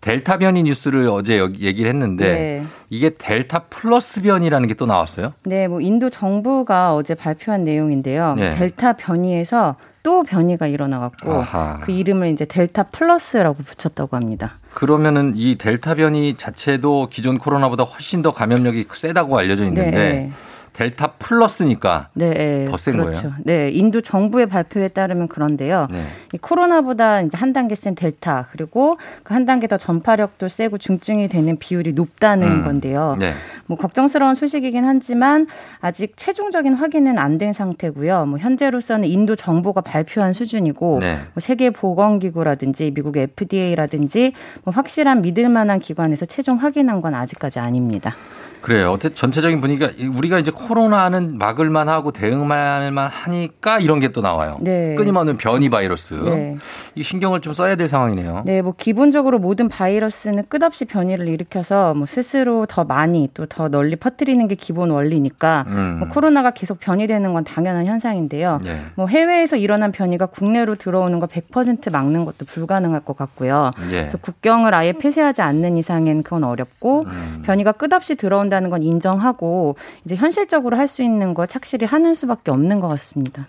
델타 변이 뉴스를 어제 얘기를 했는데 네. 이게 델타 플러스 변이라는 게 또 나왔어요. 네, 뭐 인도 정부가 어제 발표한 내용인데요. 네. 델타 변이에서 또 변이가 일어나갖고 아하. 그 이름을 이제 델타 플러스라고 붙였다고 합니다. 그러면은 이 델타 변이 자체도 기존 코로나보다 훨씬 더 감염력이 세다고 알려져 있는데 네. 델타 플러스니까 네, 더센 그렇죠. 거예요? 네, 인도 정부의 발표에 따르면 그런데요. 네. 이 코로나보다 이제 한 단계 센 델타 그리고 그 한 단계 더 전파력도 세고 중증이 되는 비율이 높다는 음. 건데요. 네. 뭐 걱정스러운 소식이긴 하지만 아직 최종적인 확인은 안 된 상태고요. 뭐 현재로서는 인도 정부가 발표한 수준이고 네. 뭐 세계 보건기구라든지 미국 FDA라든지 뭐 확실한 믿을 만한 기관에서 최종 확인한 건 아직까지 아닙니다. 그래요. 어때 전체적인 분위기가 이- 우리가 이제 코로나는 막을만 하고 대응할만 하니까 이런 게 또 나와요. 네. 끊임없는 변이 바이러스. 네. 이 신경을 좀 써야 될 상황이네요. 네, 뭐 기본적으로 모든 바이러스는 끝없이 변이를 일으켜서 뭐 스스로 더 많이 또 더 널리 퍼뜨리는 게 기본 원리니까 음. 뭐 코로나가 계속 변이되는 건 당연한 현상인데요. 네. 뭐 해외에서 일어난 변이가 국내로 들어오는 거 100% 막는 것도 불가능할 것 같고요. 예. 그래서 국경을 아예 폐쇄하지 않는 이상엔 그건 어렵고 음. 변이가 끝없이 들어온 다는 건 인정하고 이제 현실적으로 할 수 있는 거 착실히 하는 수밖에 없는 것 같습니다.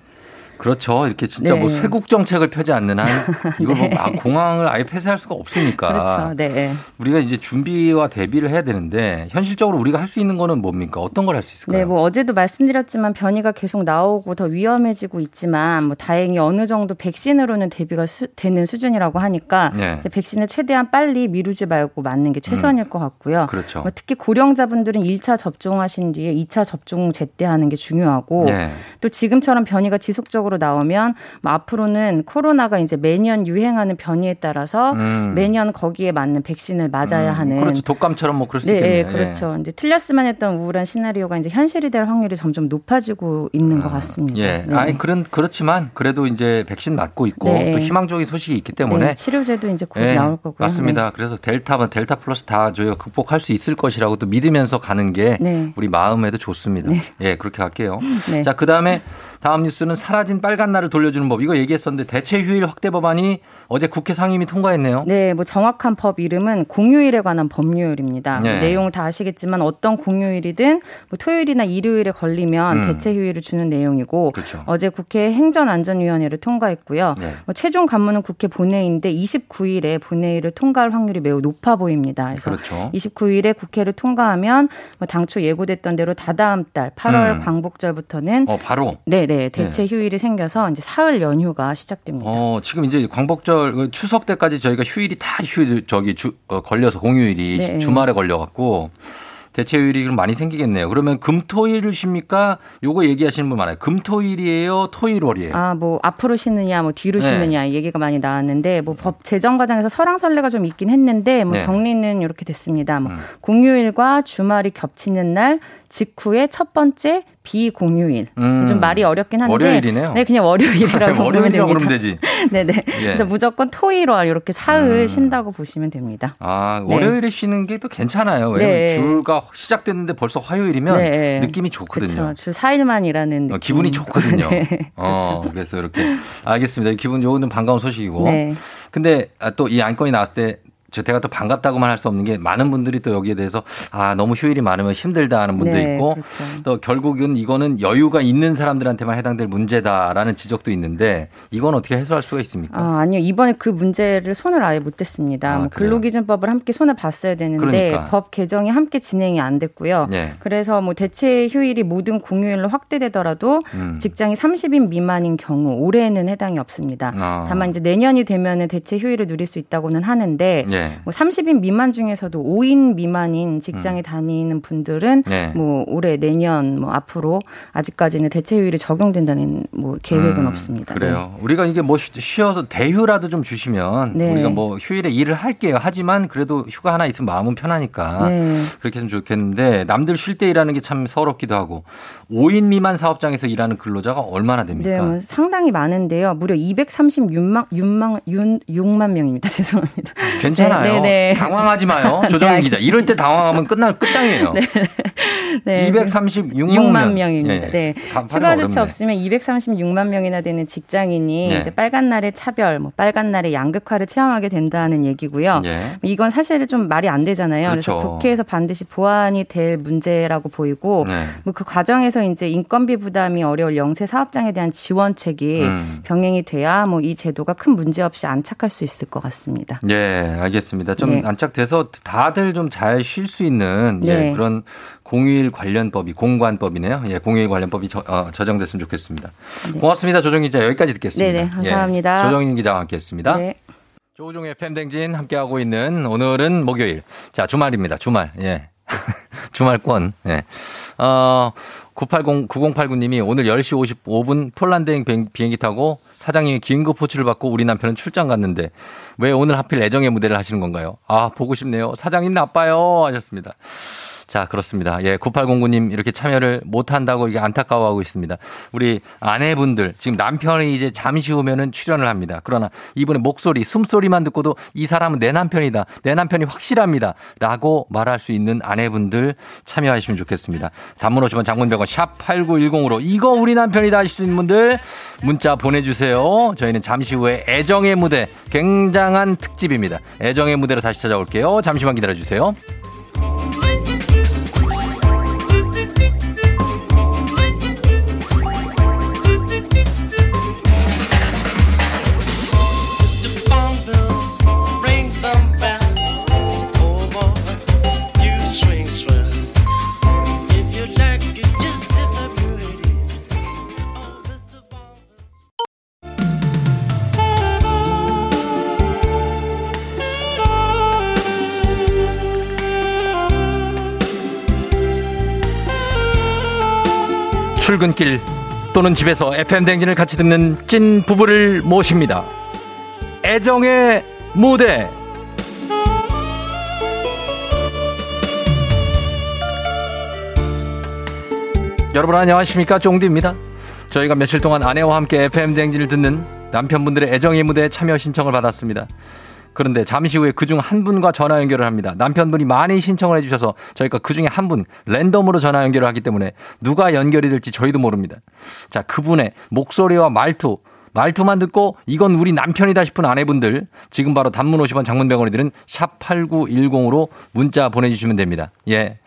그렇죠. 이렇게 진짜 네. 뭐 쇄국 정책을 펴지 않는 한 이걸 뭐 아, 공항을 아예 폐쇄할 수가 없으니까. 그렇죠. 네. 우리가 이제 준비와 대비를 해야 되는데 현실적으로 우리가 할 수 있는 거는 뭡니까? 어떤 걸 할 수 있을까요? 네, 뭐 어제도 말씀드렸지만 변이가 계속 나오고 더 위험해지고 있지만 뭐 다행히 어느 정도 백신으로는 대비가 수- 되는 수준이라고 하니까 네. 백신을 최대한 빨리 미루지 말고 맞는 게 최선일 것 같고요. 그렇죠. 뭐 특히 고령자분들은 1차 접종하신 뒤에 2차 접종 제때 하는 게 중요하고 네. 또 지금처럼 변이가 지속적으로 나오면 뭐 앞으로는 코로나가 이제 매년 유행하는 변이에 따라서 음. 매년 거기에 맞는 백신을 맞아야 하는 그렇죠. 독감처럼 뭐 그럴 수 네, 있겠네요. 네, 그렇죠. 이제 틀렸으면 했던 우울한 시나리오가 이제 현실이 될 확률이 점점 높아지고 있는 것 같습니다. 예. 네. 아니 그런 그렇지만 그래도 이제 백신 맞고 있고 네. 또 희망적인 소식이 있기 때문에 네, 치료제도 이제 곧 예, 나올 거고요. 맞습니다. 그래서 델타, 델타 플러스 다 저희가 극복할 수 있을 것이라고 또 믿으면서 가는 게 네. 우리 마음에도 좋습니다. 예, 그렇게 갈게요. 네. 자, 그 다음에 다음 뉴스는 사라진 빨간 날을 돌려주는 법. 이거 얘기했었는데 대체 휴일 확대 법안이 어제 국회 상임위 통과했네요. 네, 뭐 정확한 법 이름은 공휴일에 관한 법률입니다. 네. 내용 다 아시겠지만 어떤 공휴일이든 뭐 토요일이나 일요일에 걸리면 음. 대체 휴일을 주는 내용이고 그렇죠. 어제 국회 행정안전위원회를 통과했고요. 네. 뭐 최종 관문은 국회 본회의인데 29일에 본회의를 통과할 확률이 매우 높아 보입니다. 그래서 그렇죠. 29일에 국회를 통과하면 뭐 당초 예고됐던 대로 다다음 달 8월 음. 광복절부터는 어, 바로. 네네 대체 휴일이 생겨서 이제 사흘 연휴가 시작됩니다. 어, 지금 이제 광복절 그 추석 때까지 저희가 휴일이 다 휴일 저기 주, 어, 걸려서 공휴일이 네. 주말에 걸려 갖고 대체 휴일이 그럼 많이 생기겠네요. 그러면 금토일을 쉽니까? 요거 얘기하시는 분 많아요. 금토일이에요, 토일월이에요. 아, 뭐 앞으로 쉬느냐, 뭐 뒤로 네. 쉬느냐 이 얘기가 많이 나왔는데 뭐 법 제정 과정에서 설랑설레가 좀 있긴 했는데 뭐 네. 정리는 이렇게 됐습니다. 뭐 음. 공휴일과 주말이 겹치는 날 직후에 첫 번째 비공휴일. 음. 좀 말이 어렵긴 한데 월요일이네요. 네, 그냥 월요일이라고 보면 월요일이라고 됩니다. 그러면 되지. 네 네. 예. 그래서 무조건 토일월 이렇게 사흘 음. 쉰다고 보시면 됩니다. 아, 네. 월요일에 쉬는 게 또 괜찮아요. 왜냐면 네. 주가 시작됐는데 벌써 화요일이면 네. 느낌이 좋거든요. 그렇죠. 주 4일만 일하는 느낌. 어, 기분이 좋거든요. 네. 어, 그래서 이렇게 알겠습니다. 기분 요거는 반가운 소식이고. 네. 근데 또 이 안건이 나왔을 때저 제가 또 반갑다고만 할 수 없는 게 많은 분들이 또 여기에 대해서 아 너무 휴일이 많으면 힘들다 하는 분도 네, 있고 그렇죠. 또 결국은 이거는 여유가 있는 사람들한테만 해당될 문제다라는 지적도 있는데 이건 어떻게 해소할 수가 있습니까? 아, 아니요. 이번에 그 문제를 손을 아예 못 댔습니다. 아, 뭐? 근로기준법을 함께 손을 봤어야 되는데 그러니까. 법 개정이 함께 진행이 안 됐고요. 네. 그래서 뭐 대체 휴일이 모든 공휴일로 확대되더라도 음. 직장이 30인 미만인 경우 올해는 해당이 없습니다. 아. 다만 이제 내년이 되면은 대체 휴일을 누릴 수 있다고는 하는데 예. 예. 뭐 30인 미만 중에서도 5인 미만인 직장에 다니는 분들은 음. 네. 뭐 올해 내년 뭐 앞으로 아직까지는 대체 휴일이 적용된다는 뭐 계획은 음, 없습니다. 그래요. 우리가 이게 뭐 쉬- 쉬어서 대휴라도 좀 주시면 네. 우리가 뭐 휴일에 일을 할게요. 하지만 그래도 휴가 하나 있으면 마음은 편하니까 네. 그렇게 했으면 좋겠는데 남들 쉴 때 일하는 게 참 서럽기도 하고 5인 미만 사업장에서 일하는 근로자가 얼마나 됩니까? 네, 뭐 상당히 많은데요. 무려 236만 6만 6만 명입니다. 죄송합니다. 괜찮아요. 네, 네, 네. 당황하지 마요. 네, 조정인 기자. 이럴 때 당황하면 끝날 끝장이에요. 네, 236만 6만 명. 명입니다. 예. 네. 다- 추가 조치. 없으면 236만 명이나 되는 직장인이 네. 이제 빨간 날의 차별, 뭐 빨간 날의 양극화를 체험하게 된다는 얘기고요. 예. 이건 사실 좀 말이 안 되잖아요. 그래서 그렇죠. 국회에서 반드시 보완이 될 문제라고 보이고 네. 뭐그 과정에서 이제 인건비 부담이 어려울 영세 사업장에 대한 지원책이 음. 병행이 돼야 뭐 이 제도가 큰 문제 없이 안착할 수 있을 것 같습니다. 예, 알겠습니다. 좀 네. 안착돼서 다들 좀 잘 쉴 수 있는 예, 네. 그런 공휴일 관련법이 공관법이네요. 예, 공휴일 관련법이 저, 어, 저정됐으면 좋겠습니다. 고맙습니다. 조정 기자 여기까지 듣겠습니다. 네네, 감사합니다. 예, 조정인 기자와 함께했습니다. 네. 조우종의 팬댕진 함께하고 있는 오늘은 목요일. 자, 주말입니다. 주말. 예. 주말권. 예. 어, 980, 9089님이 오늘 10시 55분 폴란드행 비행- 비행기 타고 사장님이 긴급 호출을 받고 우리 남편은 출장 갔는데 왜 오늘 하필 애정의 무대를 하시는 건가요? 아, 보고 싶네요. 사장님 나빠요. 하셨습니다. 자, 그렇습니다. 예, 9809님 이렇게 참여를 못 한다고 이게 안타까워하고 있습니다. 우리 아내분들, 지금 남편이 이제 잠시 후면은 출연을 합니다. 그러나 이분의 목소리, 숨소리만 듣고도 이 사람은 내 남편이다. 내 남편이 확실합니다. 라고 말할 수 있는 아내분들 참여하시면 좋겠습니다. 단문 50원 장문 100원 샵 8910으로 이거 우리 남편이다 하시는 분들 문자 보내주세요. 저희는 잠시 후에 애정의 무대 굉장한 특집입니다. 애정의 무대로 다시 찾아올게요. 잠시만 기다려주세요. 출근길 또는 집에서 FM 댕진을 같이 듣는 찐 부부를 모십니다. 애정의 무대. 여러분 안녕하십니까 쫑디입니다. 저희가 며칠 동안 아내와 함께 FM 댕진을 듣는 남편분들의 애정의 무대에 참여 신청을 받았습니다. 그런데 잠시 후에 그 중 한 분과 전화 연결을 합니다. 남편분이 많이 신청을 해주셔서 저희가 그 중에 한 분 랜덤으로 전화 연결을 하기 때문에 누가 연결이 될지 저희도 모릅니다. 자, 그분의 목소리와 말투, 말투만 듣고 이건 우리 남편이다 싶은 아내분들 지금 바로 단문 50원 장문 100원이들은 샵 8910으로 문자 보내주시면 됩니다. 예.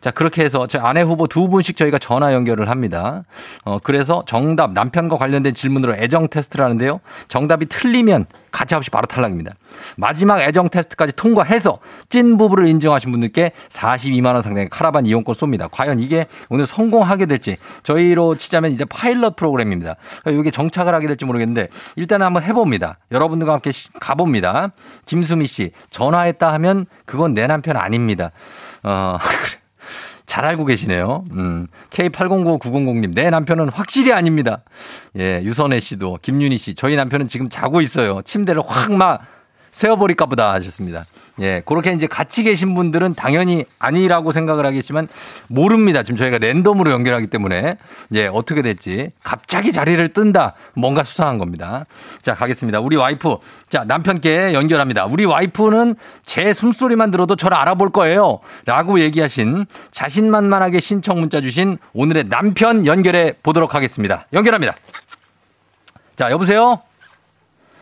자, 그렇게 해서 저 아내 후보 두 분씩 저희가 전화 연결을 합니다. 어, 그래서 정답, 남편과 관련된 질문으로 애정 테스트를 하는데요. 정답이 틀리면 가차없이 바로 탈락입니다. 마지막 애정 테스트까지 통과해서 찐 부부를 인정하신 분들께 42만원 상당의 카라반 이용권 쏩니다. 과연 이게 오늘 성공하게 될지 저희로 치자면 이제 파일럿 프로그램입니다. 그러니까 이게 정착을 하게 될지 모르겠는데 일단은 한번 해봅니다. 여러분들과 함께 시- 가봅니다. 김수미 씨, 전화했다 하면 그건 내 남편 아닙니다. 어, 잘 알고 계시네요. 음, K809900님, 내 남편은 확실히 아닙니다. 예, 유선혜 씨도, 김윤희 씨, 저희 남편은 지금 자고 있어요. 침대를 확 막 세워버릴까 보다 하셨습니다. 예, 그렇게 이제 같이 계신 분들은 당연히 아니라고 생각을 하겠지만 모릅니다. 지금 저희가 랜덤으로 연결하기 때문에 예, 어떻게 될지 갑자기 자리를 뜬다. 뭔가 수상한 겁니다. 자, 가겠습니다. 우리 와이프. 자, 남편께 연결합니다. 우리 와이프는 제 숨소리만 들어도 저를 알아볼 거예요. 라고 얘기하신 자신만만하게 신청 문자 주신 오늘의 남편 연결해 보도록 하겠습니다. 연결합니다. 자, 여보세요?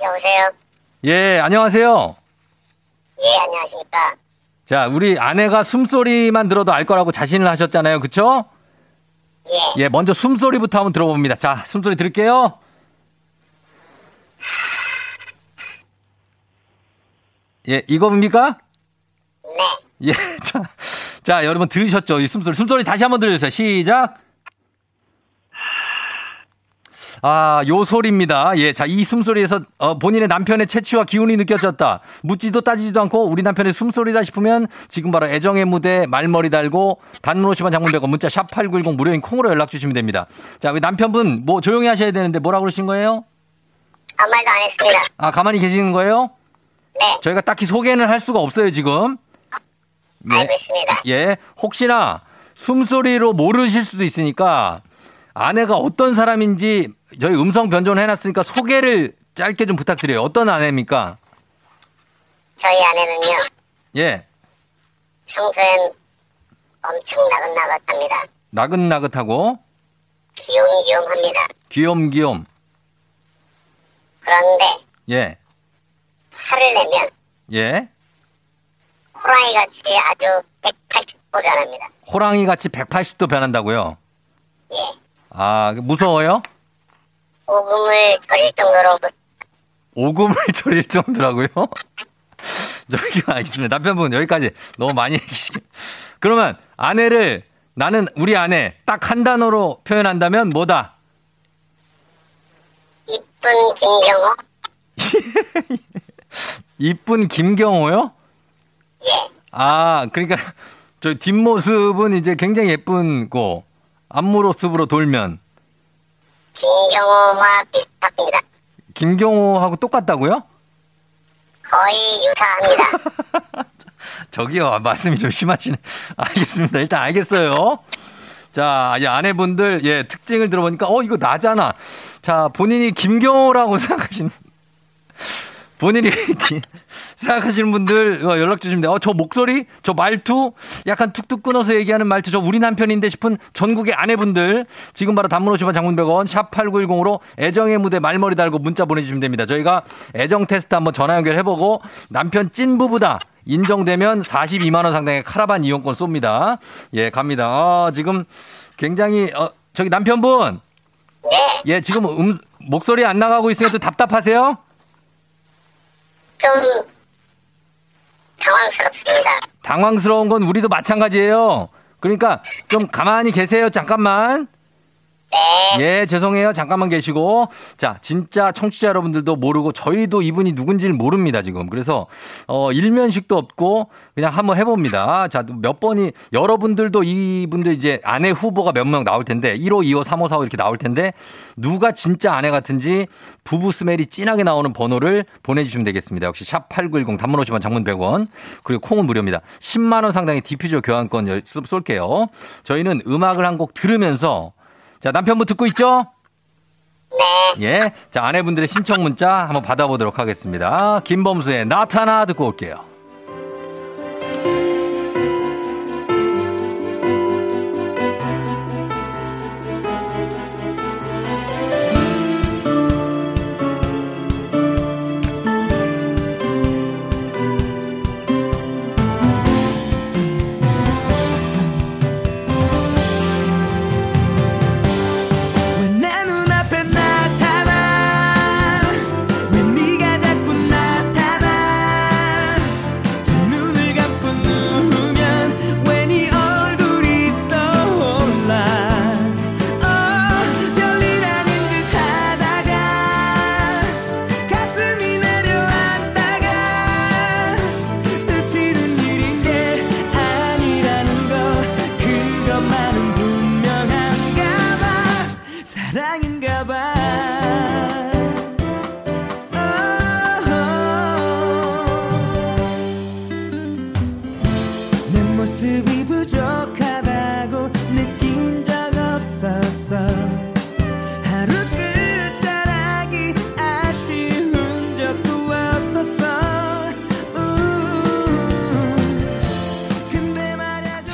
여보세요? 예, 안녕하세요. 예, 안녕하십니까? 자, 우리 아내가 숨소리만 들어도 알 거라고 자신을 하셨잖아요. 그쵸? 예. 예, 먼저 숨소리부터 한번 들어봅니다. 자, 숨소리 들을게요. 예, 이겁니까? 네. 예, 자, 자, 여러분 들으셨죠? 이 숨소리. 숨소리 다시 한번 들려주세요. 시작. 아, 요 소리입니다. 예, 자, 이 숨소리에서 어, 본인의 남편의 채취와 기운이 느껴졌다. 묻지도 따지지도 않고 우리 남편의 숨소리다 싶으면 지금 바로 애정의 무대 말머리 달고 단문 50원 장문 100원 문자 샵 8910 무료인 콩으로 연락 주시면 됩니다. 자, 우리 남편분 뭐 조용히 하셔야 되는데 뭐라고 그러신 거예요? 아무 말도 안 했습니다. 아, 가만히 계시는 거예요? 네. 저희가 딱히 소개는 할 수가 없어요, 지금. 예. 알고 있습니다. 예. 혹시나 숨소리로 모르실 수도 있으니까 아내가 어떤 사람인지 저희 음성 변조는 해놨으니까 소개를 짧게 좀 부탁드려요. 어떤 아내입니까? 저희 아내는요, 예. 평소엔 엄청 나긋나긋합니다. 나긋나긋하고 귀염귀염합니다. 귀염귀염. 그런데 예. 화를 내면 예. 호랑이 같이 아주 180도 변합니다. 호랑이 같이 180도 변한다고요? 예. 아, 무서워요? 오금을 저릴 정도로 오금을 저릴 정도라고요? 저기 알겠습니다. 남편분 여기까지 너무 많이 얘기시. 그러면 아내를 나는 우리 아내 딱 한 단어로 표현한다면 뭐다? 이쁜 김경호, 이쁜 김경호요? 예. 아, 그러니까 저 뒷모습은 이제 굉장히 예쁜 고 앞모습으로 돌면 김경호와 비슷합니다. 김경호하고 똑같다고요? 거의 유사합니다. 저기요, 말씀이 좀 심하시네. 알겠습니다. 일단 알겠어요. 자, 이 아내분들, 예, 특징을 들어보니까, 어, 이거 나잖아. 자, 본인이 김경호라고 생각하시는, 본인이 기- 생각하시는 분들 어, 연락 주시면 돼요. 어, 저 목소리, 저 말투, 약간 툭툭 끊어서 얘기하는 말투, 저 우리 남편인데 싶은 전국의 아내분들, 지금 바로 단문 50원 장문 100원, 샵 8910으로 애정의 무대 말머리 달고 문자 보내주시면 됩니다. 저희가 애정 테스트 한번 전화 연결해보고 남편 찐 부부다. 인정되면 42만 원 상당의 카라반 이용권 쏩니다. 예, 갑니다. 아, 지금 굉장히, 어, 저기 남편분. 네. 예, 지금 음, 목소리 안 나가고 있으니까 좀 답답하세요? 좀 당황스럽습니다. 당황스러운 건 우리도 마찬가지예요. 그러니까 좀 가만히 계세요. 잠깐만. 예, 죄송해요. 잠깐만 계시고. 자, 진짜 청취자 여러분들도 모르고 저희도 이분이 누군지를 모릅니다, 지금. 그래서, 어, 일면식도 없고 그냥 한번 해봅니다. 자, 몇 번이, 여러분들도 이분들 이제 아내 후보가 몇 명 나올 텐데, 1호, 2호, 3호, 4호 이렇게 나올 텐데, 누가 진짜 아내 같은지 부부 smell이 진하게 나오는 번호를 보내주시면 되겠습니다. 역시 샵8910 단문 50원 장문 100원. 그리고 콩은 무료입니다. 10만원 상당의 디퓨저 교환권 쏠게요. 저희는 음악을 한 곡 들으면서 자, 남편분 듣고 있죠? 네. 예. 자, 아내분들의 신청 문자 한번 받아보도록 하겠습니다. 김범수의 나타나 듣고 올게요.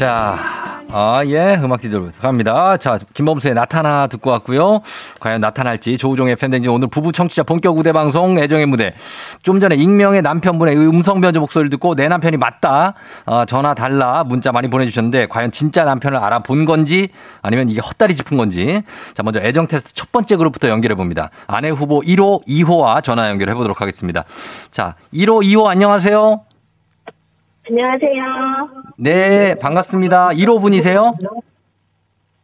자, 아, 예. 음악 디저로 갑니다. 자, 김범수의 나타나 듣고 왔고요. 과연 나타날지 조우종의 팬댕진 오늘 부부 청취자 본격 우대 방송 애정의 무대. 좀 전에 익명의 남편분의 음성 변조 목소리를 듣고 내 남편이 맞다. 어, 전화 달라. 문자 많이 보내주셨는데 과연 진짜 남편을 알아본 건지 아니면 이게 헛다리 짚은 건지. 자, 먼저 애정 테스트 첫 번째 그룹부터 연결해 봅니다. 아내 후보 1호, 2호와 전화 연결해 보도록 하겠습니다. 자, 1호, 2호 안녕하세요. 안녕하세요. 네, 반갑습니다. 1호 분이세요?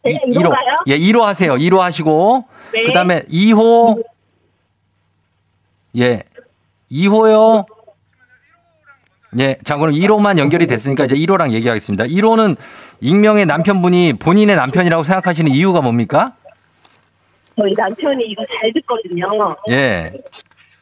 네, 이- 이호. 이호가요? 예, 1호 하세요. 1호 하시고. 네. 그 다음에 2호. 예. 2호요. 예. 자, 그럼 1호만 연결이 됐으니까 이제 1호랑 얘기하겠습니다. 1호는 익명의 남편분이 본인의 남편이라고 생각하시는 이유가 뭡니까? 저희 남편이 이거 잘 듣거든요. 예.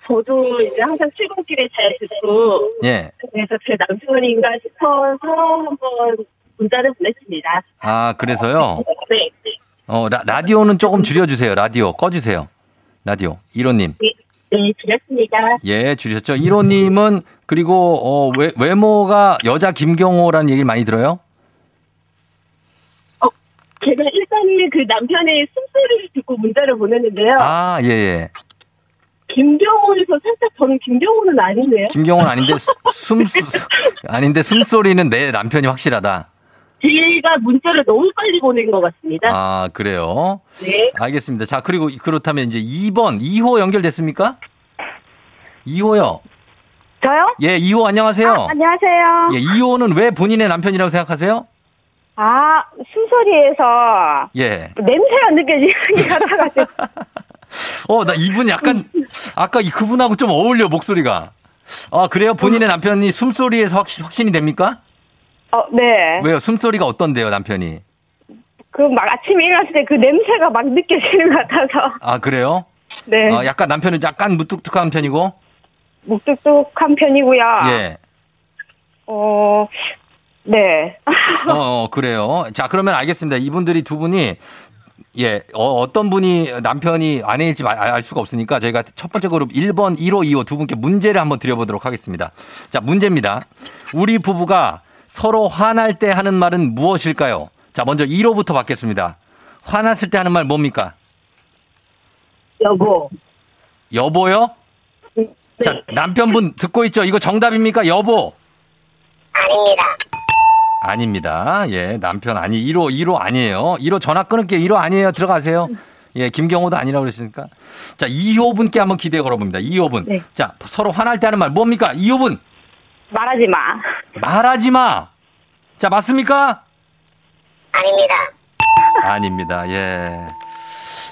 저도 이제 항상 출근길에 잘 듣고 예. 그래서 제 남편인가 싶어서 한번 문자를 보냈습니다. 아, 그래서요. 네. 네. 어, 라, 라디오는 조금 줄여주세요. 라디오. 꺼주세요. 라디오. 1호님. 네, 네, 드렸습니다. 예, 줄이셨죠. 1호님은 그리고 어, 외, 외모가 여자 김경호라는 얘기를 많이 들어요? 제가 일단은 그 남편의 숨소리를 듣고 문자를 보냈는데요. 아, 예, 예. 김경호에서 살짝 저는 김경호는 아닌데요. 김경호는 아닌데 수- 숨, 수, 아닌데 숨소리는 내 남편이 확실하다. 제가 문자를 너무 빨리 보낸 것 같습니다. 아, 그래요? 네. 알겠습니다. 자, 그리고 그렇다면 이제 2번, 2호 연결됐습니까? 2호요. 저요? 예, 2호 안녕하세요. 아, 안녕하세요. 예, 2호는 왜 본인의 남편이라고 생각하세요? 아, 숨소리에서 예. 냄새가 느껴지는 게 같아가지고. 어, 나 이분 약간, 아까 이 그분하고 좀 어울려, 목소리가. 아, 그래요? 본인의 남편이 숨소리에서 확신, 확신이 됩니까? 어, 네. 왜요? 숨소리가 어떤데요, 남편이? 그 막 아침에 일어났을 때 그 냄새가 막 느껴지는 것 같아서. 아, 그래요? 네. 어, 약간 남편은 약간 무뚝뚝한 편이고? 묵뚝뚝한 편이고요. 예. 어, 네. 어, 어, 그래요. 자, 그러면 알겠습니다. 이분들이 두 분이 예, 어, 떤 분이 남편이 아내일지 알- 알 수가 없으니까 저희가 첫 번째 그룹 1번, 1호, 2호 두 분께 문제를 한번 드려보도록 하겠습니다. 자, 문제입니다. 우리 부부가 서로 화날 때 하는 말은 무엇일까요? 자, 먼저 1호부터 받겠습니다. 화났을 때 하는 말 뭡니까? 여보. 여보요? 자, 남편분 듣고 있죠? 이거 정답입니까? 여보. 아닙니다. 아닙니다. 예, 남편 아니 1호 1호 아니에요. 1호 전화 끊을게요. 1호 아니에요. 들어가세요. 예, 김경호도 아니라고 그랬으니까. 자, 2호 분께 한번 기대 걸어 봅니다. 2호 분. 네. 자, 서로 화날 때 하는 말 뭡니까? 2호 분. 말하지 마. 말하지 마. 자, 맞습니까? 아닙니다. 아닙니다. 예.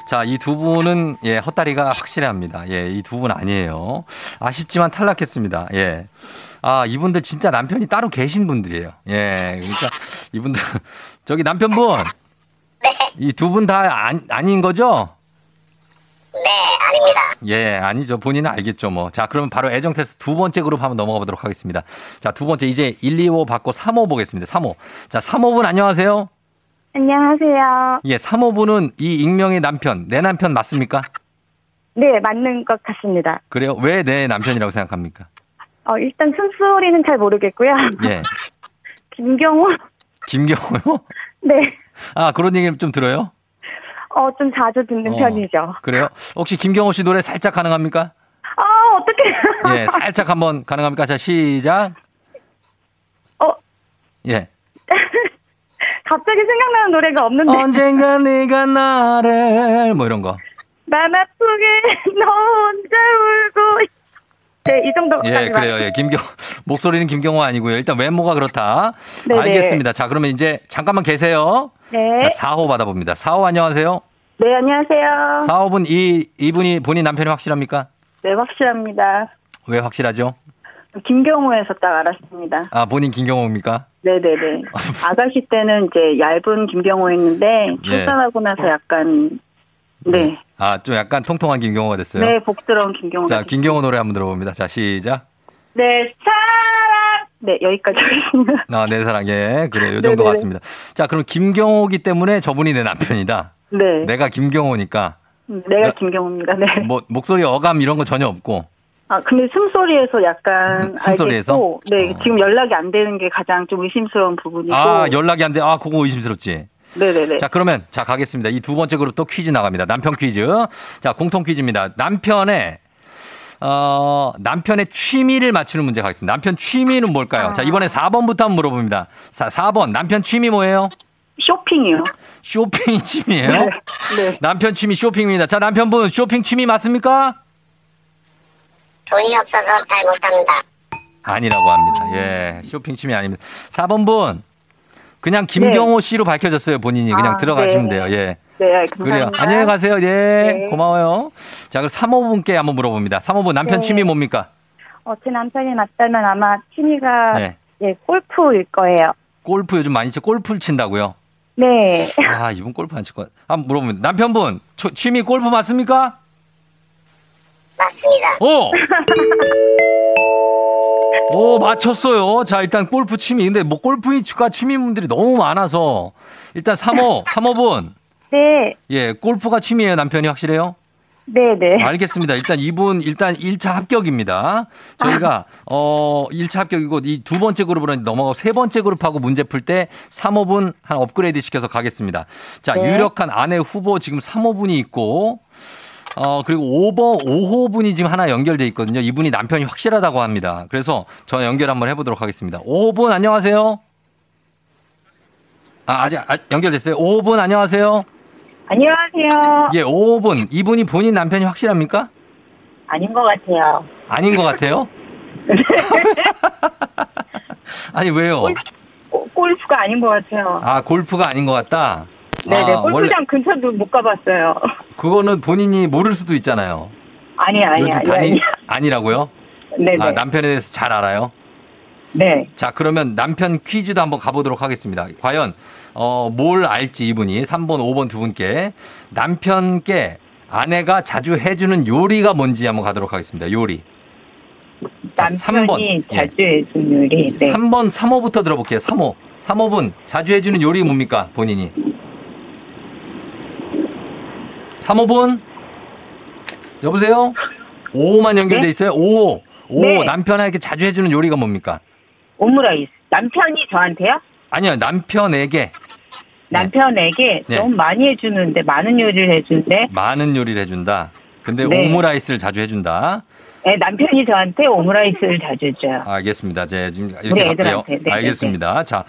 자, 이 두 분은 예, 헛다리가 확실합니다. 예, 이 두 분 아니에요. 아쉽지만 탈락했습니다. 예. 아, 이분들 진짜 남편이 따로 계신 분들이에요. 예. 그러니까 이분들 저기 남편분 이두 분 다 아닌 거죠? 네, 아닙니다. 예, 아니죠. 본인은 알겠죠, 뭐. 자, 그러면 바로 애정 테스트 두 번째 그룹 한번 넘어가 보도록 하겠습니다. 자, 두 번째 이제 1, 2, 5 받고 3호 보겠습니다. 3호. 자, 3호분 안녕하세요. 안녕하세요. 예, 3호분은 이 익명의 남편, 내 남편 맞습니까? 네, 맞는 것 같습니다. 그래요? 왜 내 남편이라고 생각합니까? 어, 일단 숨소리는 잘 모르겠고요. 예. 김경호? 김경호요? 네. 아, 그런 얘기를 좀 들어요? 어, 좀 자주 듣는 어, 편이죠. 그래요? 혹시 김경호 씨 노래 살짝 가능합니까? 아, 어떡해. 예, 살짝 한번 가능합니까? 자, 시작. 어, 예. 갑자기 생각나는 노래가 없는데. 언젠가 네가 나를 뭐 이런 거. 난 아프게 너 혼자 울고. 있- 네, 이 정도. 예, 그래요. 예, 김경 목소리는 김경호 아니고요. 일단 외모가 그렇다. 네네. 알겠습니다. 자, 그러면 이제 잠깐만 계세요. 네. 자, 4호 받아봅니다. 4호 안녕하세요. 네, 안녕하세요. 4호분 이 이분이 본인 남편이 확실합니까? 네, 확실합니다. 왜 확실하죠? 김경호에서 딱 알았습니다. 아, 본인 김경호입니까? 네네네. 아가씨 때는 이제 얇은 김경호였는데, 예. 출산하고 나서 약간, 네. 아, 좀 약간 통통한 김경호가 됐어요. 네, 복스러운 김경호. 자, 김경호 노래 한번 들어봅니다. 자, 시작. 네, 사랑! 네, 여기까지 하겠습니다. 아, 내 사랑에. 그래, 요 정도 네네네. 같습니다. 자, 그럼 김경호기 때문에 저분이 내 남편이다. 네. 내가 김경호니까. 내가 김경호입니다. 네. 뭐, 목소리 어감 이런 거 전혀 없고. 아, 근데 숨소리에서 약간 음, 숨소리에서? 알겠고, 네, 지금 연락이 안 되는 게 가장 좀 의심스러운 부분이고. 아, 연락이 안 돼. 아, 그거 의심스럽지. 네네네. 자, 그러면 자, 가겠습니다. 이 두 번째 그룹 또 퀴즈 나갑니다. 남편 퀴즈. 자, 공통 퀴즈입니다. 남편의 어, 남편의 취미를 맞추는 문제 가겠습니다. 남편 취미는 뭘까요? 자, 이번에 4번부터 한번 물어봅니다. 4, 4번. 남편 취미 뭐예요? 쇼핑이요. 쇼핑이 취미예요? 네. 네. 남편 취미 쇼핑입니다. 자, 남편분 쇼핑 취미 맞습니까? 돈이 없어서 잘 못합니다. 아니라고 합니다. 예, 쇼핑 취미 아닙니다. 4번 분. 그냥 김경호 씨로 밝혀졌어요, 본인이. 그냥 아, 들어가시면 네. 돼요, 예. 네, 감사합니다. 그래요. 안녕히 가세요. 예. 네. 고마워요. 자, 그럼 3호분께 한번 물어봅니다. 3호분 남편 네. 취미 뭡니까? 어, 제 남편이 맞다면 아마 취미가 네. 예, 골프일 거예요. 골프 요즘 많이 치, 골프를 친다고요? 네. 아, 이분 골프 안 칠 것. 한번 물어보면 남편분 초- 취미 골프 맞습니까? 맞습니다. 오! 오, 맞췄어요. 자, 일단 골프 취미. 근데 뭐 골프가 취미분들이 너무 많아서 일단 3호, 3호분. 네. 예, 골프가 취미예요. 남편이 확실해요? 네, 네. 알겠습니다. 일단 이분 일단 1차 합격입니다. 저희가 어 1차 합격이고 이 두 번째 그룹으로 넘어가고 세 번째 그룹하고 문제 풀 때 3호분 한 업그레이드 시켜서 가겠습니다. 자, 네. 유력한 아내 후보 지금 3호분이 있고 어 그리고 5번 5호분이 지금 하나 연결돼 있거든요. 이분이 남편이 확실하다고 합니다. 그래서 저 연결 한번 해 보도록 하겠습니다. 5호분 안녕하세요. 아, 아직 아, 연결됐어요. 5호분 안녕하세요. 안녕하세요. 예, 5호분 이분이 본인 남편이 확실합니까? 아닌 것 같아요. 아닌 것 같아요? 아니 왜요? 골- 골프가 아닌 것 같아요. 아 골프가 아닌 것 같다. 네네, 아, 원래 골프장 근처도 못 가봤어요. 그거는 본인이 모를 수도 있잖아요. 아니, 아니, 아니. 아니. 아니라고요? 네네. 아, 남편에 대해서 잘 알아요? 네. 자 그러면 남편 퀴즈도 한번 가보도록 하겠습니다. 과연 어, 뭘 알지 이분이 3번, 5번 두 분께 남편께 아내가 자주 해주는 요리가 뭔지 한번 가도록 하겠습니다. 요리. 자, 남편이 3번. 자주 해준 요리. 네. 3번, 3호부터 들어볼게요. 3호. 3호분 자주 해주는 요리 뭡니까? 본인이. 3호분? 여보세요? 5호만 연결돼 네? 있어요? 5호. 5호. 네. 남편에게 자주 해주는 요리가 뭡니까? 오므라이스. 남편이 저한테요? 아니요, 남편에게 남편에게 네. 너무 많이 해주는데, 많은 요리를 해주는데, 많은 요리를 해준다. 근데 네. 오므라이스를 자주 해준다. 네, 남편이 저한테 오므라이스를 자주 해줘요. 알겠습니다. 제 지금 이렇게 할게요. 애들한테. 네, 알겠습니다. 자,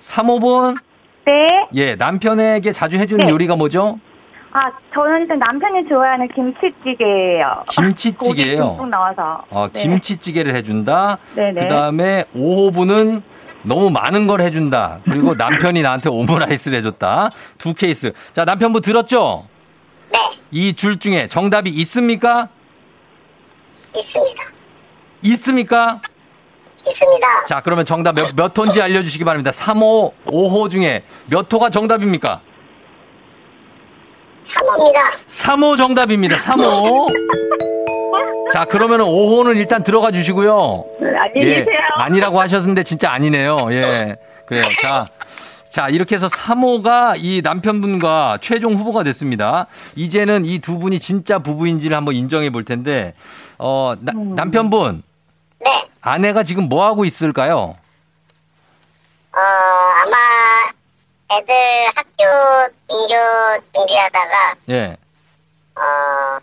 3호분. 네. 예, 남편에게 자주 해주는 네. 요리가 뭐죠? 아, 저는 일단 남편이 좋아하는 김치찌개예요. 김치찌개예요. 고기 듬뿍 넣어서. 어, 네. 김치찌개를 해준다. 네네. 그 다음에 5호분은 너무 많은 걸 해준다. 그리고 남편이 나한테 오므라이스를 해줬다. 두 케이스. 자, 남편분 들었죠? 네. 이 줄 중에 정답이 있습니까? 있습니다. 있습니까? 있습니다. 자, 그러면 정답 몇, 몇 호인지 알려주시기 바랍니다. 3호, 5호 중에 몇 호가 정답입니까? 3호입니다. 3호 정답입니다. 3호. 자, 그러면 5호는 일단 들어가 주시고요. 안녕히 예, 계세요. 아니라고 하셨는데 진짜 아니네요. 예. 그래요. 자. 자, 이렇게 해서 3호가 이 남편분과 최종 후보가 됐습니다. 이제는 이 두 분이 진짜 부부인지를 한번 인정해 볼 텐데, 어, 나- 남편분. 네. 아내가 지금 뭐 하고 있을까요? 어, 애들 학교 등교 준비하다가, 예. 어,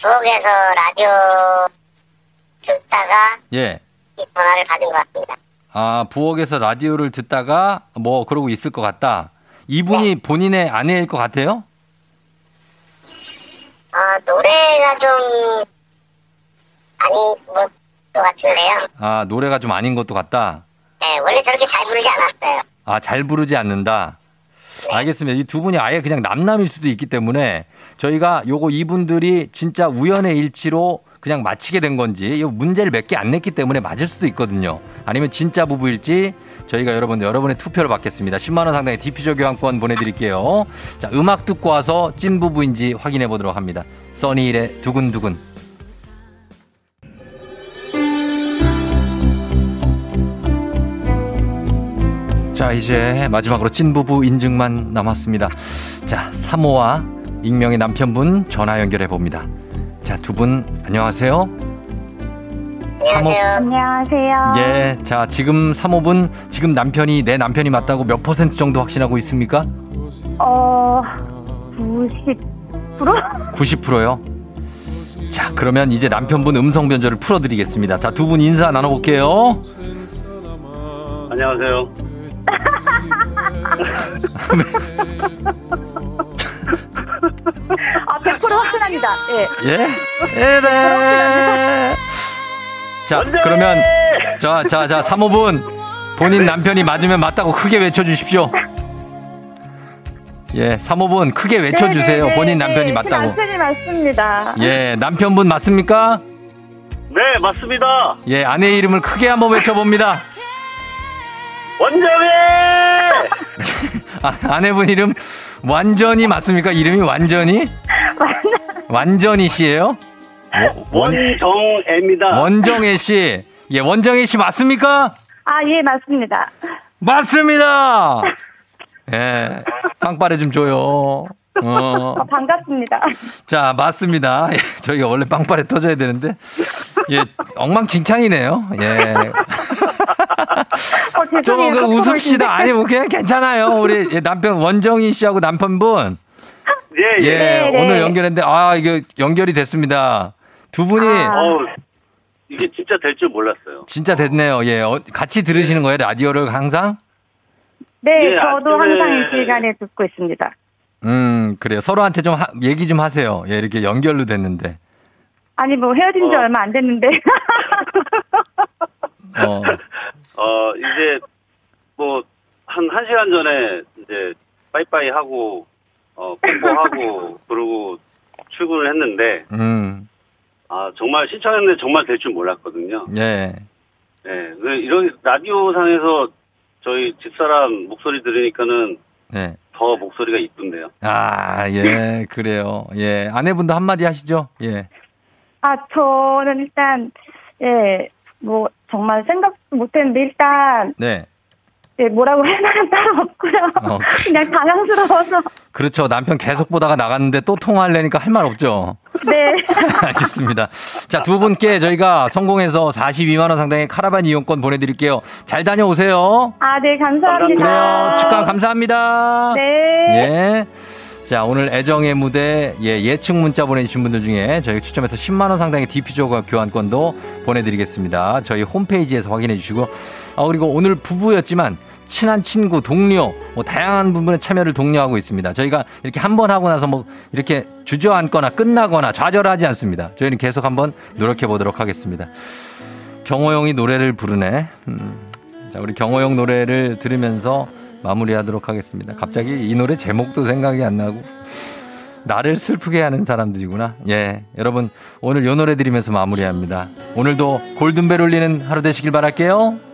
부엌에서 라디오 듣다가 예. 이 전화를 받은 것 같습니다. 아, 부엌에서 라디오를 듣다가 뭐 그러고 있을 것 같다. 이분이 본인의 아내일 것 같아요? 어, 노래가 좀 아닌 것 같은데요. 아, 노래가 좀 아닌 것도 같다. 네, 원래 저렇게 잘 부르지 않았어요. 아, 잘 부르지 않는다. 알겠습니다. 이 두 분이 아예 그냥 남남일 수도 있기 때문에 저희가 요거 이분들이 진짜 우연의 일치로 그냥 맞히게 된 건지 이 문제를 몇 개 안 냈기 때문에 맞을 수도 있거든요. 아니면 진짜 부부일지 저희가 여러분들 여러분의 투표를 받겠습니다. 10만 원 상당의 디퓨저 교환권 보내드릴게요. 자 음악 듣고 와서 찐 부부인지 확인해 보도록 합니다. 써니일의 두근두근. 자, 이제 마지막으로 찐부부 인증만 남았습니다. 자, 3호와 익명의 남편분 전화 연결해 봅니다. 자, 두 분 안녕하세요. 안녕하세요. 예, 자, 지금 3호분 지금 남편이 내 남편이 맞다고 몇 퍼센트 정도 확신하고 있습니까? 어, 90%? 90%요. 자, 그러면 이제 남편분 음성 변조를 풀어 드리겠습니다. 자, 두 분 인사 나눠 볼게요. 안녕하세요. 아, 100% 확신합니다. 예. 예? 예, 네. 자, 그러면 자, 자, 자, 3호분 본인 남편이 맞으면 맞다고 크게 외쳐주십시오. 예, 사모분 크게 외쳐주세요. 네네네, 본인 남편이 네, 맞다고. 남편이 맞습니다. 예, 남편분 맞습니까? 네, 맞습니다. 예, 아내 이름을 크게 한번 외쳐봅니다. 원정혜! 아, 아내분 이름 완전히 맞습니까? 이름이 완전히? 완전히 씨예요? 원정애입니다. 원정혜 씨. 예, 원정혜 씨 맞습니까? 아, 예, 맞습니다. 맞습니다. 예, 빵빠레 좀 줘요. 어. 어, 반갑습니다. 자, 맞습니다. 예, 저희가 원래 빵빠레 터져야 되는데, 예, 엉망진창이네요. 예. 어, 죄송해요. 조금 그 깜빡 웃읍시다. 아니, 뭐 그냥 괜찮아요. 우리 예, 남편 원정희 씨하고 남편분. 예, 예, 네, 네. 오늘 연결했는데, 아, 이게 연결이 됐습니다. 두 분이 어우, 이게 진짜 될 줄 몰랐어요. 진짜 됐네요. 예, 어, 같이 들으시는 거예요? 라디오를 항상? 네, 예, 저도 아침에- 항상 이 시간에 듣고 있습니다. 음, 그래요. 서로한테 좀 하- 얘기 좀 하세요. 예, 이렇게 연결로 됐는데. 아니, 뭐 헤어진 지 얼마 안 됐는데. 어, 어, 이제, 뭐, 한, 한 시간 전에, 이제, 빠이빠이 하고, 어, 뽀뽀하고, 그러고 출근을 했는데, 음, 아, 정말 신청했는데 정말 될 줄 몰랐거든요. 예. 예, 그 이런 라디오상에서 저희 집사람 목소리 들으니까는 네. 더 목소리가 이쁜데요. 아, 예, 그래요. 예. 아내분도 한마디 하시죠? 예. 아, 저는 일단, 예, 뭐, 정말 생각도 못했는데, 일단, 네. 예, 뭐라고 할 만한 따로 없고요. 어, 그냥 당황스러워서. 그렇죠. 남편 계속 보다가 나갔는데 또 통화하려니까 할 말 없죠. 네. 알겠습니다. 자, 두 분께 저희가 성공해서 42만원 상당의 카라반 이용권 보내드릴게요. 잘 다녀오세요. 아, 네, 감사합니다. 그래요. 축하 감사합니다. 네. 예. 자, 오늘 애정의 무대 예, 예측 문자 보내주신 분들 중에 저희 추첨해서 10만원 상당의 디퓨저 교환권도 보내드리겠습니다. 저희 홈페이지에서 확인해 주시고, 아, 그리고 오늘 부부였지만 친한 친구, 동료, 뭐 다양한 부분의 참여를 독려하고 있습니다. 저희가 이렇게 한 번 하고 나서 뭐 이렇게 주저앉거나 끝나거나 좌절하지 않습니다. 저희는 계속 한번 노력해 보도록 하겠습니다. 경호영이 노래를 부르네. 음. 자, 우리 경호영 노래를 들으면서 마무리하도록 하겠습니다. 갑자기 이 노래 제목도 생각이 안 나고 나를 슬프게 하는 사람들이구나. 예, 여러분 오늘 요 노래 들으면서 마무리합니다. 오늘도 골든벨 울리는 하루 되시길 바랄게요.